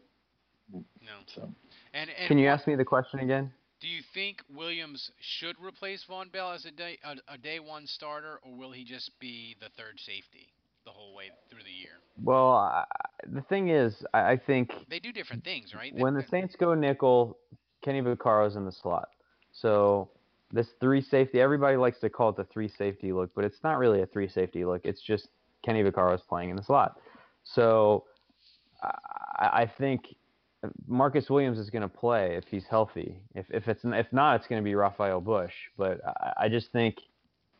No. So And, and Can you ask me the question again? Do you think Williams should replace Vonn Bell as a day a, a day one starter, or will he just be the third safety the whole way through the year? Well, I, the thing is, I, I think They do different things, right? when the Saints go nickel, Kenny Vaccaro's in the slot. So this three safety, everybody likes to call it the three safety look, but it's not really a three safety look. It's just Kenny Vaccaro is playing in the slot. So I, I think Marcus Williams is going to play if he's healthy. If if it's if not, it's going to be Rafael Bush. But I, I just think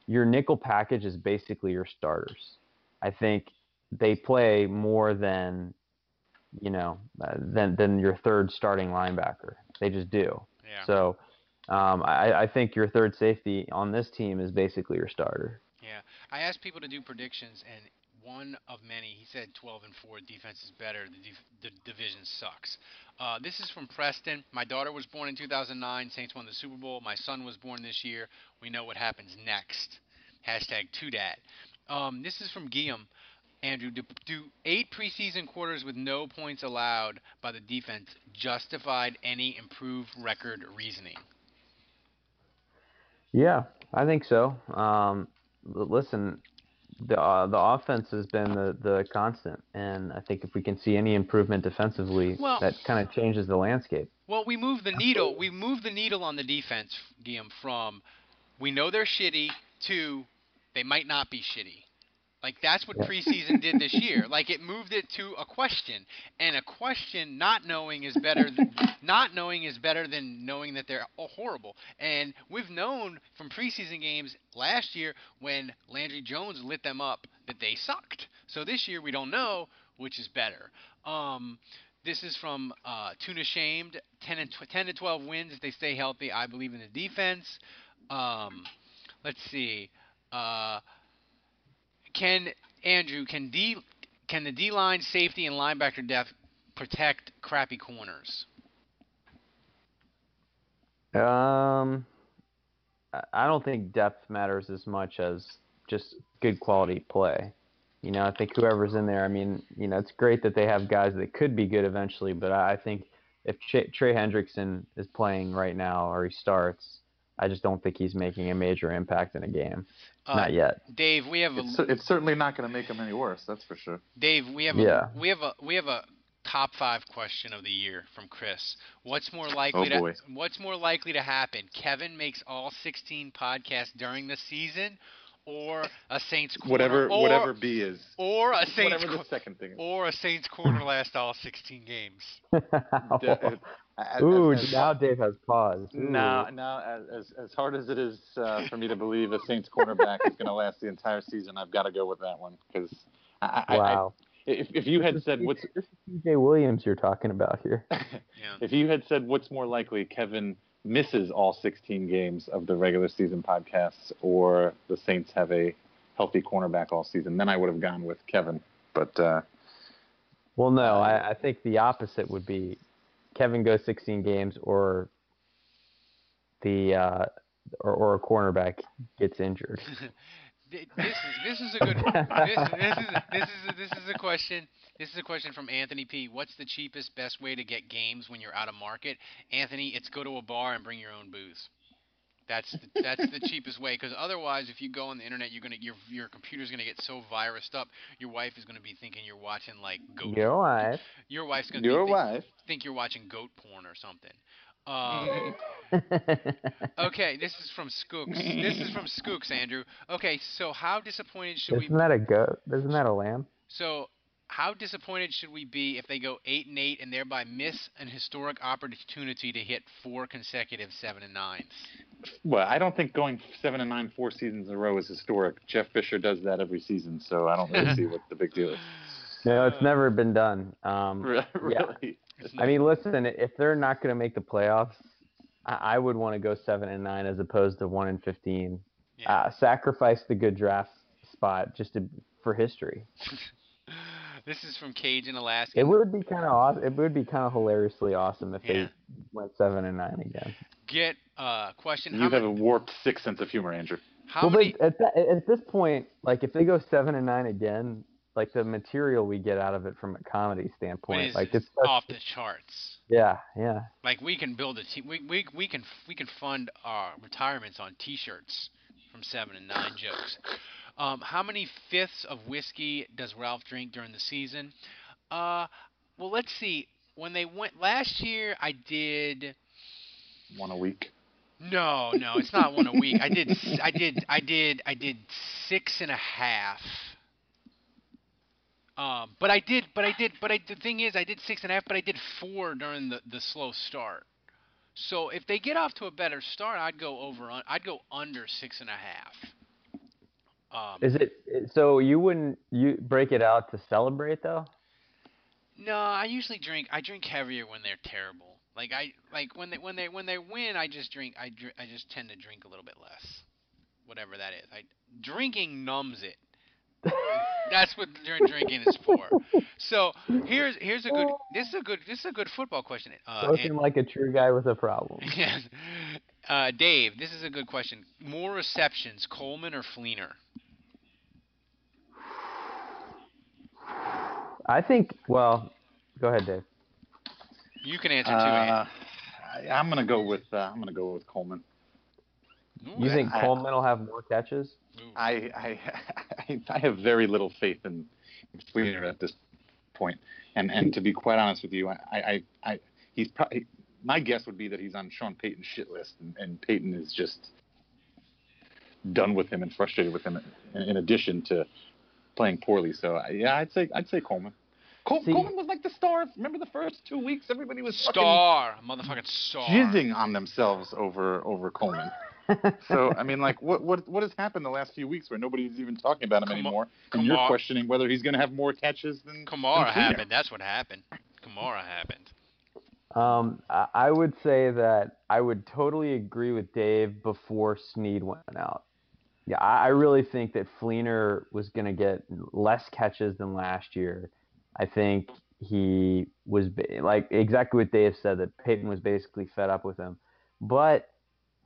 your nickel package is basically your starters. I think they play more than you know uh, than than your third starting linebacker. They just do. Yeah. So um, I, I think your third safety on this team is basically your starter. Yeah, I asked people to do predictions, and one of many, he said 12 and 4, defense is better, the, the division sucks. Uh, this is from Preston. My daughter was born in 2009. Saints won the Super Bowl. My son was born this year. We know what happens next. Hashtag to. Um, this is from Guillaume. Andrew, do, do eight preseason quarters with no points allowed by the defense justified any improved record reasoning? Yeah, I think so. Um, listen, the uh, the offense has been the, the constant, and I think if we can see any improvement defensively, Well- that kind of changes the landscape. Well, we move the needle. We move the needle on the defense, Guillaume, from we know they're shitty to they might not be shitty. Like that's what Yeah. preseason did this year. Like it moved it to a question, and a question not knowing is better. Than, not knowing is better than knowing that they're horrible. And we've known from preseason games last year when Landry Jones lit them up that they sucked. So this year we don't know which is better. Um, this is from uh, Tuna Shamed. 10, and tw- 10 to 12 wins if they stay healthy. I believe in the defense. Um, let's see. Uh, can Andrew can D can the D line safety and linebacker depth protect crappy corners? Um, I- don't think depth matters as much as just good quality play. You know, I think whoever's in there. I mean, you know, it's great that they have guys that could be good eventually, but I think if Trey Hendrickson is playing right now or he starts, I just don't think he's making a major impact in a game. Uh, Not yet. Dave, we have a It's, it's certainly not going to make them any worse. That's for sure. Dave, we have Yeah. a we have a we have a top five question of the year from Chris. What's more likely Oh, boy. to What's more likely to happen? Kevin makes all 16 podcasts during the season, or a Saints corner, Whatever or, whatever B is. or a Saints Whatever the second thing is. or a Saints corner last all 16 games. De- as- Ooh, as- as- now Dave has paused. Ooh. Now, now, as, as as hard as it is uh, for me to believe a Saints cornerback is going to last the entire season, I've got to go with that one because I, I, Wow. I, if if you had said what's This is TJ Williams you're talking about here. Yeah. if you had said what's more likely, Kevin misses all 16 games of the regular season podcasts, or the Saints have a healthy cornerback all season, then I would have gone with Kevin. But uh, Well, no, I, I think the opposite would be Kevin goes 16 games, or the uh, or, or a cornerback gets injured. This is this is a good this, this is this is a, this is a question. This is a question from Anthony P. What's the cheapest best way to get games when you're out of market? Anthony, it's go to a bar and bring your own booze. That's the, that's the cheapest way because otherwise, if you go on the internet, you're gonna your your computer's gonna get so virused up. Your wife is gonna be thinking you're watching like goat. Your wife. Your wife's gonna Your be think, wife. think you're watching goat porn or something. Um, okay, this is from Skooks. This is from Skooks, Andrew. Okay, so how disappointed should we? Isn't that a goat? Isn't that a lamb? So, how disappointed should we be if they go eight and eight and thereby miss an historic opportunity to hit four consecutive seven and nines? Well, I don't think going seven and nine four seasons in a row is historic. Jeff Fisher does that every season, so I don't really see what the big deal is. No, it's never been done. Um, Re- yeah. I mean, listen, if they're not going to make the playoffs, I, I would want to go seven and nine as opposed to one and fifteen. Uh, sacrifice the good draft spot just to, for history. This is from Cage in Alaska. It would be kind of awesome. It would be kind of hilariously awesome if Yeah. they went seven and nine again. Get uh question. You How have many, a warped sixth sense of humor, Andrew. how well, many at, that, at this point, like if they go seven and nine again, like the material we get out of it from a comedy standpoint, is like it's off the charts? yeah, yeah. Like we can build a team. We, we we can we can fund our retirements on T-shirts from seven and nine jokes. Um, how many fifths of whiskey does Ralph drink during the season? Uh, well, let's see. When they went last year, I did. One a week. No, no, it's not one a week. I did, I did, I did, I did six and a half. Um, but I did, but I did, but I. The thing is, I did six and a half, but I did four during the the slow start. So if they get off to a better start, I'd go over. I'd go under six and a half. Um, Is it so? You wouldn't you break it out to celebrate though? No, I usually drink. I drink heavier when they're terrible. Like I like when they when they when they win, I just drink. I dr- I just tend to drink a little bit less, whatever that is. I drinking numbs it. That's what dr- drinking is for. So here's here's a good. This is a good. This is a good football question. Uh, Spoken and- like a true guy with a problem. yes. Uh, Dave, this is a good question. More receptions, Coleman or Fleener? I think. Well, go ahead, Dave. You can answer too. Uh, I, I'm gonna go with uh, I'm gonna go with Coleman. You think I- Coleman will have more catches? I I I, I have very little faith in Fleener at this point. point, and and to be quite honest with you, I I, I he's probably my guess would be that he's on Sean Payton's shit list, and, and Payton is just done with him and frustrated with him. In, in addition to playing poorly, so yeah, I'd say I'd say Coleman. Col- See- Coleman was like the star. Remember the first two weeks, everybody was fucking Star, motherfucking star. jizzing on themselves over over Coleman. so I mean, like, what what what has happened the last few weeks where nobody's even talking about him Kama- anymore, and you're questioning whether he's going to have more catches than Kamara than Fleener. happened. That's what happened. Kamara happened. Um, I I would say that I would totally agree with Dave before Snead went out. Yeah, I really think that Fleener was going to get less catches than last year. I think he was like exactly what Dave said that Payton was basically fed up with him. But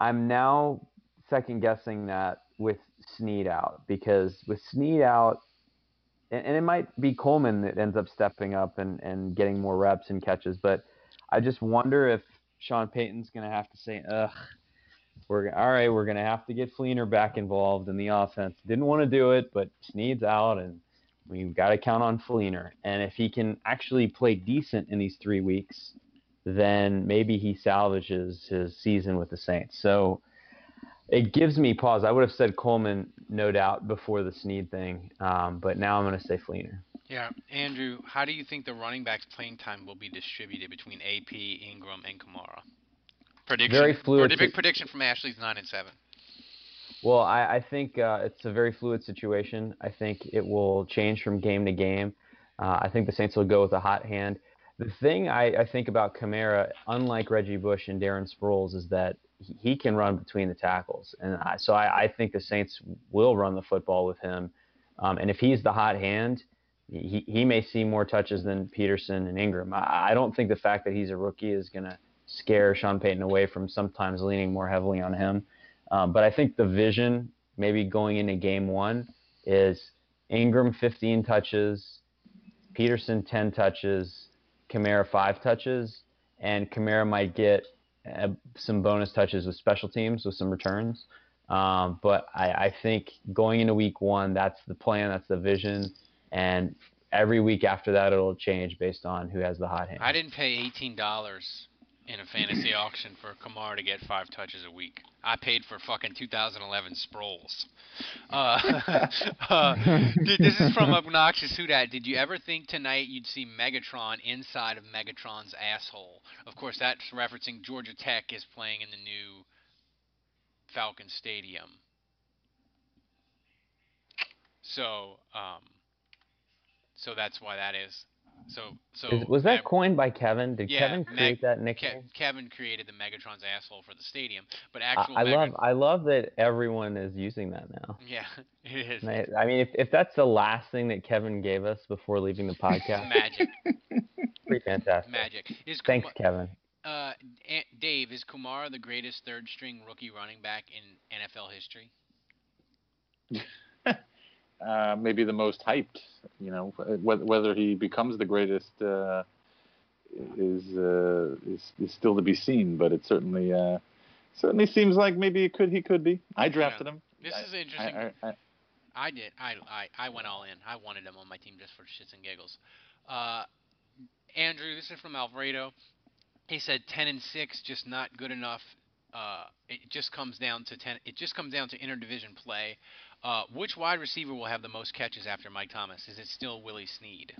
I'm now second guessing that with Snead out because with Snead out, and, and it might be Coleman that ends up stepping up and, and getting more reps and catches, but I just wonder if Sean Payton's going to have to say, ugh, we're all right. We're to have to get Fleener back involved in the offense. Didn't want to do it, but Snead's out, and we've got to count on Fleener. And if he can actually play decent in these three weeks, then maybe he salvages his season with the Saints. So it gives me pause. I would have said Coleman, no doubt, before the Snead thing, um, but now I'm going to say Fleener. Yeah, Andrew, how do you think the running backs' playing time will be distributed between AP, Ingram, and Kamara? Prediction. Very fluid big prediction from Ashley's nine and seven. Well, I, I think uh, it's a very fluid situation. I think it will change from game to game. Uh, I think the Saints will go with a hot hand. The thing I, I think about Kamara, unlike Reggie Bush and Darren Sproles, is that he, he can run between the tackles, and I, so I, I think the Saints will run the football with him. Um, and if he's the hot hand, he, he may see more touches than Peterson and Ingram. I, I don't think the fact that he's a rookie is going to scare Sean Payton away from sometimes leaning more heavily on him. Um, but I think the vision maybe going into game one is Ingram 15 touches, Peterson 10 touches, Kamara 5 touches, and Kamara might get uh, some bonus touches with special teams with some returns. Um, but I, I think going into week one, that's the plan, that's the vision, and every week after that, it'll change based on who has the hot hand. I didn't pay eighteen dollars in a fantasy auction for Kamara to get five touches a week. I paid for fucking 2011 Sproles. Uh, uh, this is from Obnoxious Who Dat. Did you ever think tonight you'd see Megatron inside of Megatron's asshole? Of course, that's referencing Georgia Tech is playing in the new Falcon Stadium. So, um, so that's why that is. So, so Is- was that Meg- coined by Kevin? Did yeah, Kevin create Meg- that Ke- nickname? Kevin created the Megatron's asshole for the stadium, but I, actual I Megatron- love I love that everyone is using that now. Yeah, it is I, I mean, if, if that's the last thing that Kevin gave us before leaving the podcast, magic. pretty fantastic. Magic. Is Thanks, Kuma- Kevin. Uh, A- Dave, is Kamara the greatest third string rookie running back in NFL history? Uh, maybe the most hyped. You know, whether, whether he becomes the greatest uh, is, uh, is is still to be seen. But it certainly uh, certainly seems like maybe it could he could be. I drafted him. This I- is interesting. I, I, I, I did. I, I I went all in. I wanted him on my team just for shits and giggles. Uh, Andrew, this is from Alfredo. He said ten and six, just not good enough. Uh, it just comes down to ten. It just comes down to interdivision play. Uh, which wide receiver will have the most catches after Mike Thomas? Is it still Willie Snead?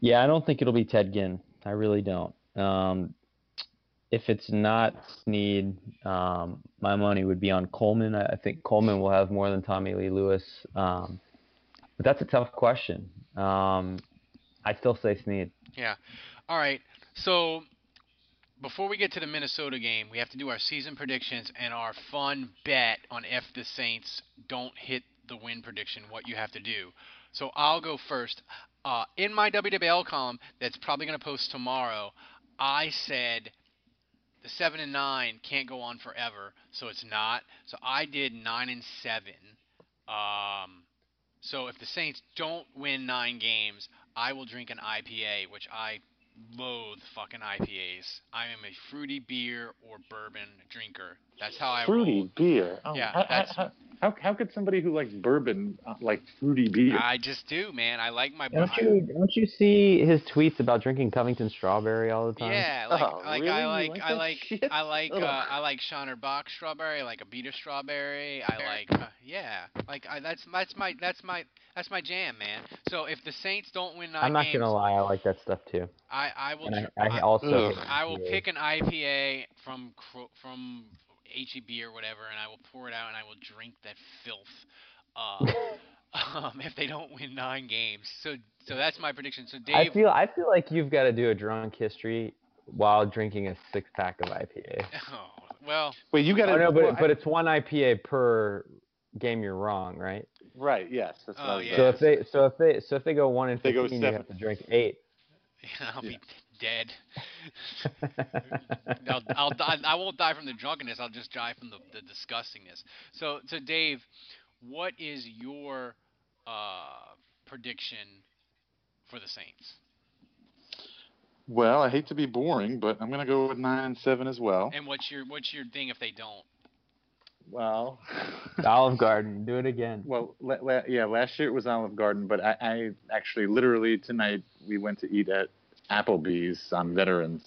Yeah, I don't think it'll be Ted Ginn. I really don't. Um, if it's not Snead, um, my money would be on Coleman. I, I think Coleman will have more than Tommylee Lewis. Um, but that's a tough question. Um, I still say Snead. Yeah. All right. So before we get to the Minnesota game, we have to do our season predictions and our fun bet on if the Saints don't hit the win prediction, what you have to do. So I'll go first. Uh, in my WWL column, that's probably going to post tomorrow, I said the seven and nine can't go on forever, so it's not. So I did nine and seven. Um, so if the Saints don't win nine games, I will drink an IPA, which I loathe fucking IPAs. I am a fruity beer or bourbon drinker. That's how I fruity roll. beer. Oh, Yeah, how, that's- how, how, how could somebody who likes bourbon uh, like fruity beer? I just do, man. I like my. Don't you don't you see his tweets about drinking Covington strawberry all the time? Yeah, like Oh, like really? I You like, like I like shit? I like uh, Ugh. I like Shiner Bock strawberry. I like Abita strawberry. I like uh, yeah, like I, that's that's my that's my that's my jam, man. So if the Saints don't win 9 I'm not games, gonna lie, I like that stuff too. I I will. And I, I also hate I will pick an IPA from from HEB or whatever, and I will pour it out, and I will drink that filth. Uh, um, if they don't win nine games, so so that's my prediction. So Dave, I feel I feel like you've got to do a drunk history while drinking a six pack of IPA. oh, well, Wait, you got to. Oh no, but but it's one IPA per game you're wrong, right? right. Yes. That's Oh, was yeah. So if they so if they so if they go one and They go fifteen, you have to drink eight. I'll be dead. I'll, I'll die. I won't die from the drunkenness. I'll just die from the, the disgustingness. So, so Dave, what is your uh, prediction for the Saints? Well, I hate to be boring, but I'm going to go with nine and seven as well. And what's your what's your thing if they don't? Well, Olive Garden, do it again. well, la- la- yeah. Last year it was Olive Garden, but I, I actually literally tonight we went to eat at Applebee's on Veterans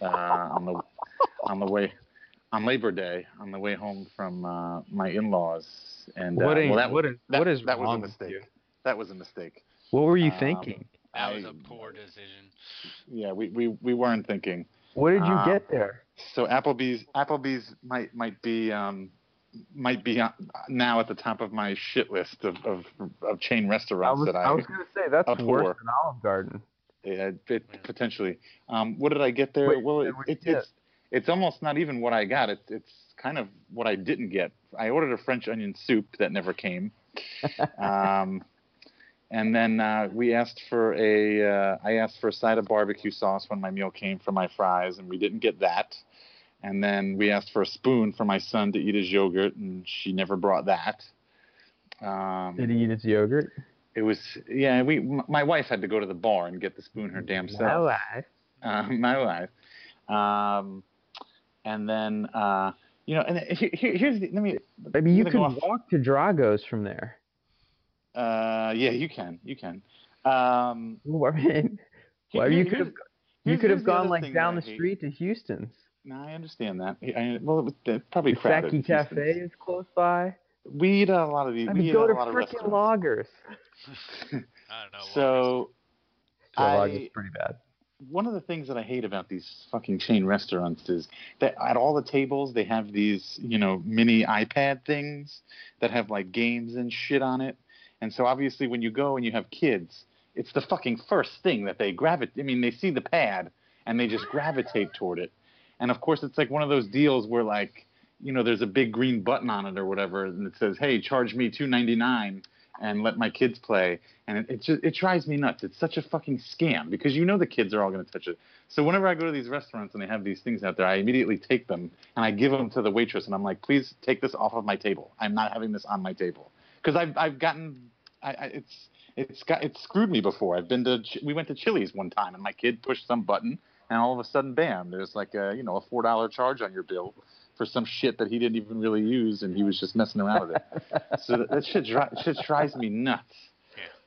uh, on the on the way on Labor Day on the way home from uh, my in-laws. And uh, What is- well, that, what is- that, what is that was wrong a mistake. That was a mistake. What were you Um, thinking? That was a poor decision. Yeah, we, we, we weren't thinking. What did you uh, get there? So Applebee's Applebee's might might be um, might be uh, now at the top of my shit list of, of, of chain I restaurants was, that I, I was gonna say that's abhor. worse than Olive Garden. Yeah, it, potentially. Um, what did I get there? Wait, well, it, it, it's it's almost not even what I got. It's it's kind of what I didn't get. I ordered a French onion soup that never came. um, and then uh, we asked for a uh, I asked for a side of barbecue sauce when my meal came for my fries, and we didn't get that. And then we asked for a spoon for my son to eat his yogurt, and she never brought that. Um, Did he eat his yogurt? It was yeah. We m- my wife had to go to the bar and get the spoon her damn self. My wife. Uh, my wife. Um, and then uh, you know, and here, here- here's the, let me. Maybe you could walk to Drago's from there. Uh, yeah, you can, you can. Um, Well, I mean, well, you could have you could have gone like down the street to Houston's. no, I understand that. I, well, it was uh, probably The crowded. Sake. Cafe is close by. We eat a lot of these. I we mean, eat go at to a lot freaking. Loggers. I don't know. So, So I- Loggers is pretty bad. one of the things that I hate about these fucking chain restaurants is that at all the tables they have these, you know, mini iPad things that have like games and shit on it. And so obviously when you go and you have kids, it's the fucking first thing that they gravitate. I mean, they see the pad and they just gravitate toward it. And of course, it's like one of those deals where like, you know, there's a big green button on it or whatever, and it says, "Hey, charge me two ninety nine and let my kids play." And it, it just it drives me nuts. It's such a fucking scam because you know the kids are all going to touch it. So whenever I go to these restaurants and they have these things out there, I immediately take them and I give them to the waitress, and I'm like, "Please take this off of my table. I'm not having this on my table." Because I've I've gotten I, I, it's it's got it's screwed me before. I've been to we went to Chili's one time and my kid pushed some button and all of a sudden, bam! There's like a you know a four dollar charge on your bill for some shit that he didn't even really use and he was just messing around with it. so that, that shit, dri- shit drives me nuts.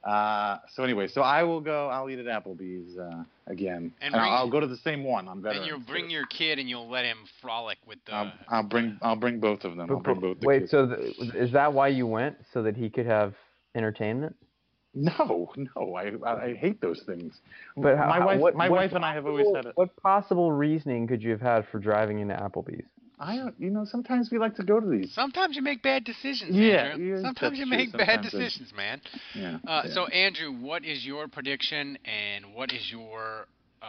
Uh, so anyway, so I will go. I'll eat at Applebee's uh, again, And and, I'll, bring- I'll go to the same one on And you'll bring your kid and you'll let him frolic with the. I'll, I'll bring I'll bring both of them. I'll bring both. The Wait, kids. so th is that why you went so that he could have entertainment? No, no, I I, I hate those things. But how, my how- wife, what, my what wife and I have always said it. What possible reasoning could you have had for driving into Applebee's? I don't, you know, sometimes we like to go to these. Sometimes you make bad decisions, Yeah, Andrew. yeah, Sometimes you make bad Sometimes I- decisions, man. Yeah. Uh, yeah. So, Andrew, what is your prediction and what is your uh,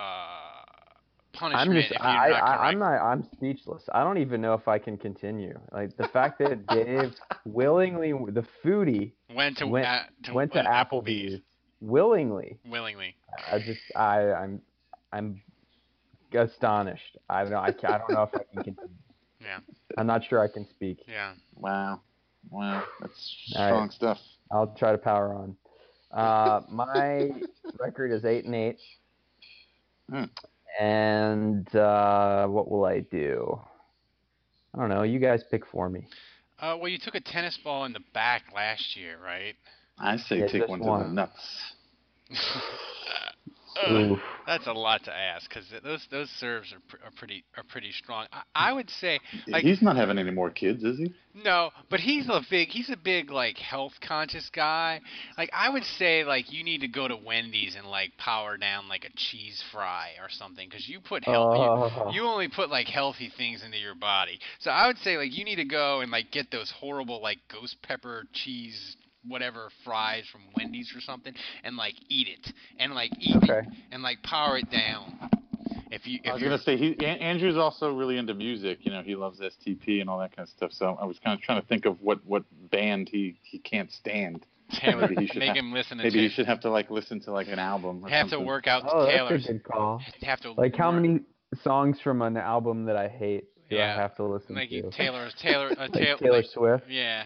punishment I'm just, if you're I, not I, correct? I'm not, I'm speechless. I don't even know if I can continue. Like the fact that Dave willingly, the foodie, Went to, went, uh, to went to uh, Applebee's willingly. willingly. I just, I, I'm, I'm astonished. I don't know. I, I don't know if I can continue. Yeah. I'm not sure I can speak. Yeah. Wow, wow, that's All right. strong stuff. I'll try to power on. Uh, my record is eight and eight. Hmm. And uh, what will I do? I don't know. You guys pick for me. Uh, well, you took a tennis ball in the back last year, right? I say Yeah, take just one to the nuts. That's a lot to ask because those those serves are, pr- are pretty are pretty strong. I, I would say like He's not having any more kids, is he? no, but he's a big he's a big like health conscious guy. Like I would say like you need to go to Wendy's and like power down like a cheese fry or something because you put health Oh. you, you only put like healthy things into your body. So I would say like you need to go and like get those horrible like ghost pepper cheese whatever fries from Wendy's or something and like eat it and like eat it and like power it down. If you I if was you're gonna say he An- Andrew's also really into music. You know, he loves STP and all that kind of stuff. So I was kind of trying to think of what what band he he can't stand. Taylor, Maybe he should make have- him listen to Maybe he should have to like listen to like an album. Or have to work out to Oh, Taylor's. that's a good call. Have to Like how many songs from an album that I hate do Yeah. I have to listen like to? Taylor's Taylor uh, Like Taylor, Taylor like- Swift, Yeah,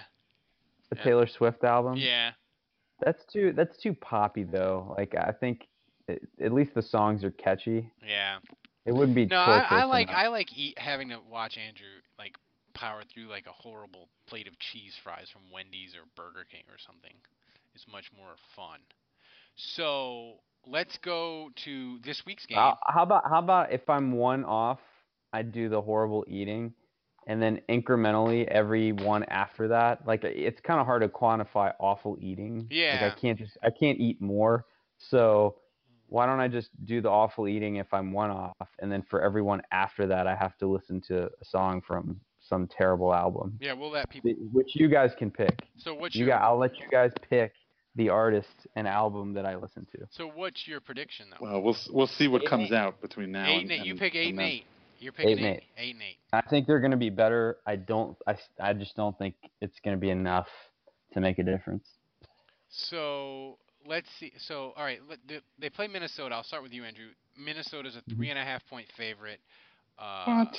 the yeah. Taylor Swift album. yeah. That's too that's too poppy though. Like I think it, at least the songs are catchy. Yeah. It wouldn't be No, I, I like enough. I like eat having to watch Andrew like power through like a horrible plate of cheese fries from Wendy's or Burger King or something. It's much more fun. So let's go to this week's game. Uh, how about how about if I'm one off, I do the horrible eating, and then incrementally every one after that. Like it's kind of hard to quantify awful eating. Yeah. Like I can't just I can't eat more. So why don't I just do the awful eating if I'm one off, and then for everyone after that, I have to listen to a song from some terrible album, yeah, we'll let people. which you guys can pick. So what's You your got, I'll let you guys pick the artist and album that I listen to. so what's your prediction though? Well, we'll we'll see what Eight comes eight. out between now eight and, and eight. You and- pick eight and then. eight. You're picking Eight and eight. Eight and eight. I think they're going to be better. I don't. I, I just don't think it's going to be enough to make a difference. So let's see. So all right, let, they, they play Minnesota. I'll start with you, Andrew. Minnesota's a three and a half point favorite. Uh, What?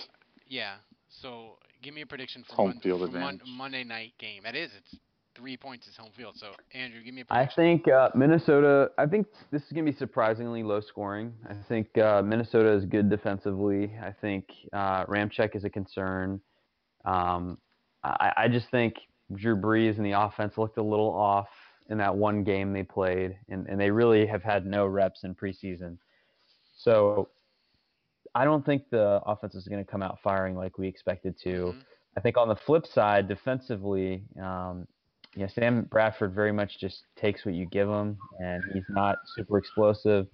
Yeah. So give me a prediction for, Home Mon- field for Mon- advantage. Monday night game. That is, it's three points is home field. So Andrew, give me a I prediction. think uh, Minnesota. I think this is going to be surprisingly low scoring. I think uh, Minnesota is good defensively. I think uh, Ramczyk is a concern. Um, I, I just think Drew Brees and the offense looked a little off in that one game they played, and, and they really have had no reps in preseason. So I don't think the offense is going to come out firing like we expected to. Mm-hmm. I think on the flip side, defensively, um, you know, Sam Bradford very much just takes what you give him, and he's not super explosive.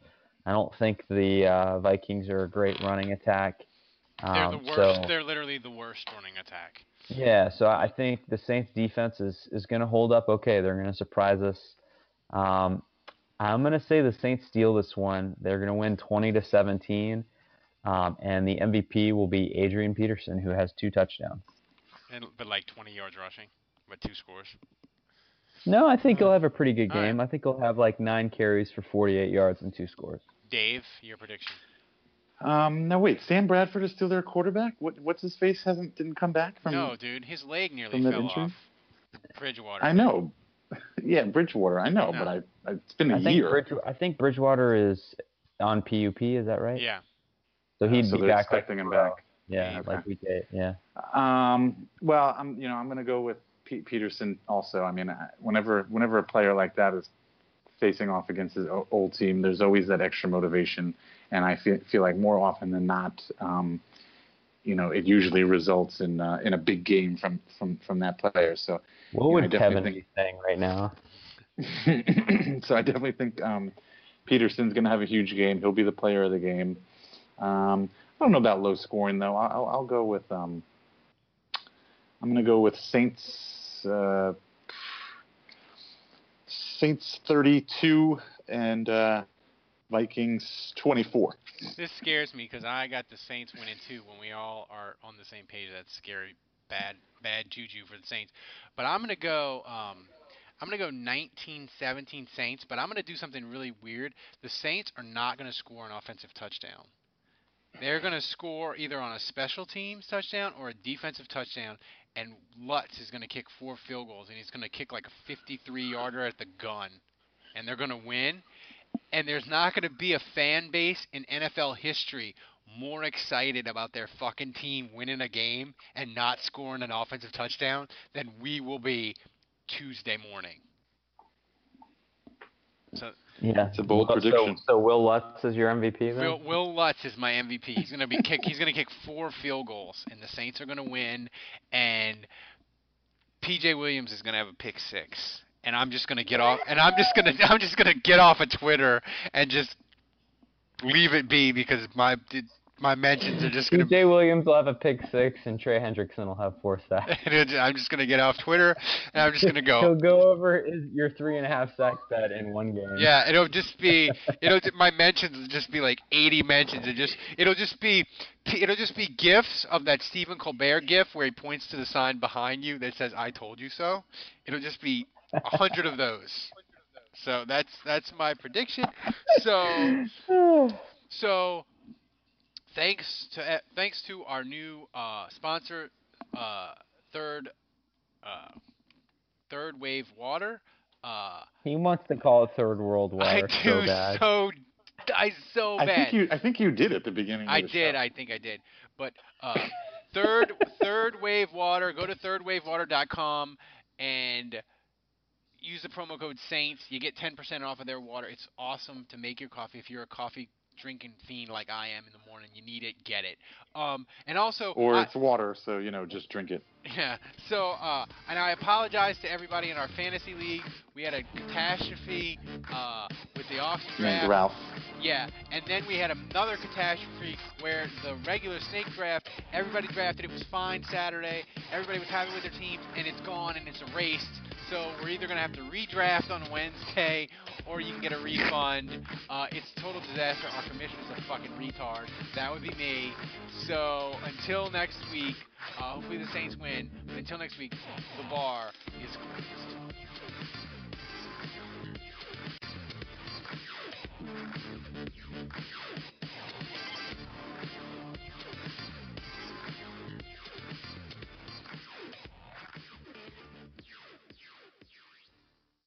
I don't think the uh, Vikings are a great running attack. They're Um, the worst. so, They're literally the worst running attack. yeah, so I think the Saints defense is, is going to hold up okay. They're going to surprise us. Um, I'm going to say the Saints steal this one. They're going to win 20 to 17, um, and the MVP will be Adrian Peterson, who has two touchdowns. And but like 20 yards rushing, but two scores. No, I think he'll have a pretty good All right. game. I think he'll have like nine carries for 48 yards and two scores. Dave, your prediction. Um, no, wait. Sam Bradford is still their quarterback. What? What's his face? Hasn't didn't come back from? no, dude, his leg nearly from that fell injury? off. Bridgewater. I know. yeah, Bridgewater. I know, No. but I, I it's been a I think, year. Bridge, I think Bridgewater is on PUP. Is that right? Yeah. So he'd so be they're back. like, expecting him uh, back. Yeah, Okay. like we did. Yeah. Um, well, I'm you know I'm going to go with Pete Peterson also. I mean, whenever whenever a player like that is facing off against his o- old team, there's always that extra motivation, and I feel feel like more often than not, um, you know, it usually results in uh, in a big game from from from that player. So What know, would definitely Kevin think- be saying right now? so I definitely think um, Peterson's going to have a huge game. He'll be the player of the game. Um, I don't know about low scoring though. I'll, I'll go with um, I'm going to go with Saints Saints 32 and uh, Vikings 24. This scares me because I got the Saints winning too. When we all are on the same page, that's scary, bad, bad juju for the Saints. But I'm gonna go. Um, I'm gonna go 19-17 Saints. But I'm gonna do something really weird. The Saints are not gonna score an offensive touchdown. They're gonna score either on a special teams touchdown or a defensive touchdown. And Lutz is gonna kick four field goals, and he's gonna kick like a 53-yarder at the gun, and they're gonna win and there's not going to be a fan base in NFL history more excited about their fucking team winning a game and not scoring an offensive touchdown than we will be Tuesday morning. So Yeah. It's a bold So- prediction. So, Will Lutz is your MVP then? Will, Will Lutz is my MVP. He's gonna be kick. He's gonna kick four field goals, and the Saints are gonna win. And PJ Williams is gonna have a pick six, and I'm just gonna get off. And I'm just gonna I'm just gonna get off of Twitter and just leave it be because my my mentions are just gonna. PJ Williams will have a pick six, and Trey Hendrickson will have four sacks. I'm just gonna get off Twitter, and I'm just gonna go. He'll go over his, your three and a half sack bet in one game. Yeah, it'll just be it'll my mentions will just be like 80 mentions. It just it'll just be it'll just be gifs of that Stephen Colbert gif where he points to the sign behind you that says "I told you so." It'll just be a hundred of those. So that's that's my prediction. So so thanks to eh, thanks to our new uh, sponsor, uh, third uh, third wave water. Uh, He wants to call it third world Water. I so bad. so I so bad. I think you I think you did at the beginning. Of I the did. show. I think I did. But uh, third third wave water. Go to thirdwavewater.com and use the promo code Saints. You get 10% off of their water. It's awesome to make your coffee. If you're a coffee drinking fiend like I am in the morning, you need it. Get it. Um, and also, Or I- it's water, so you know, just drink it. yeah. So, uh, and I apologize to everybody in our fantasy league. We had a catastrophe uh, with the Named draft. Ralph. Yeah, and then we had another catastrophe where the regular snake draft, everybody drafted, it was fine Saturday, everybody was happy with their teams, and it's gone and it's erased. So we're either gonna have to redraft on Wednesday, or you can get a refund. Uh, it's a total disaster. Our commissioner's a fucking retard. That would be me. So until next week, uh, hopefully the Saints win. But until next week, the bar is closed.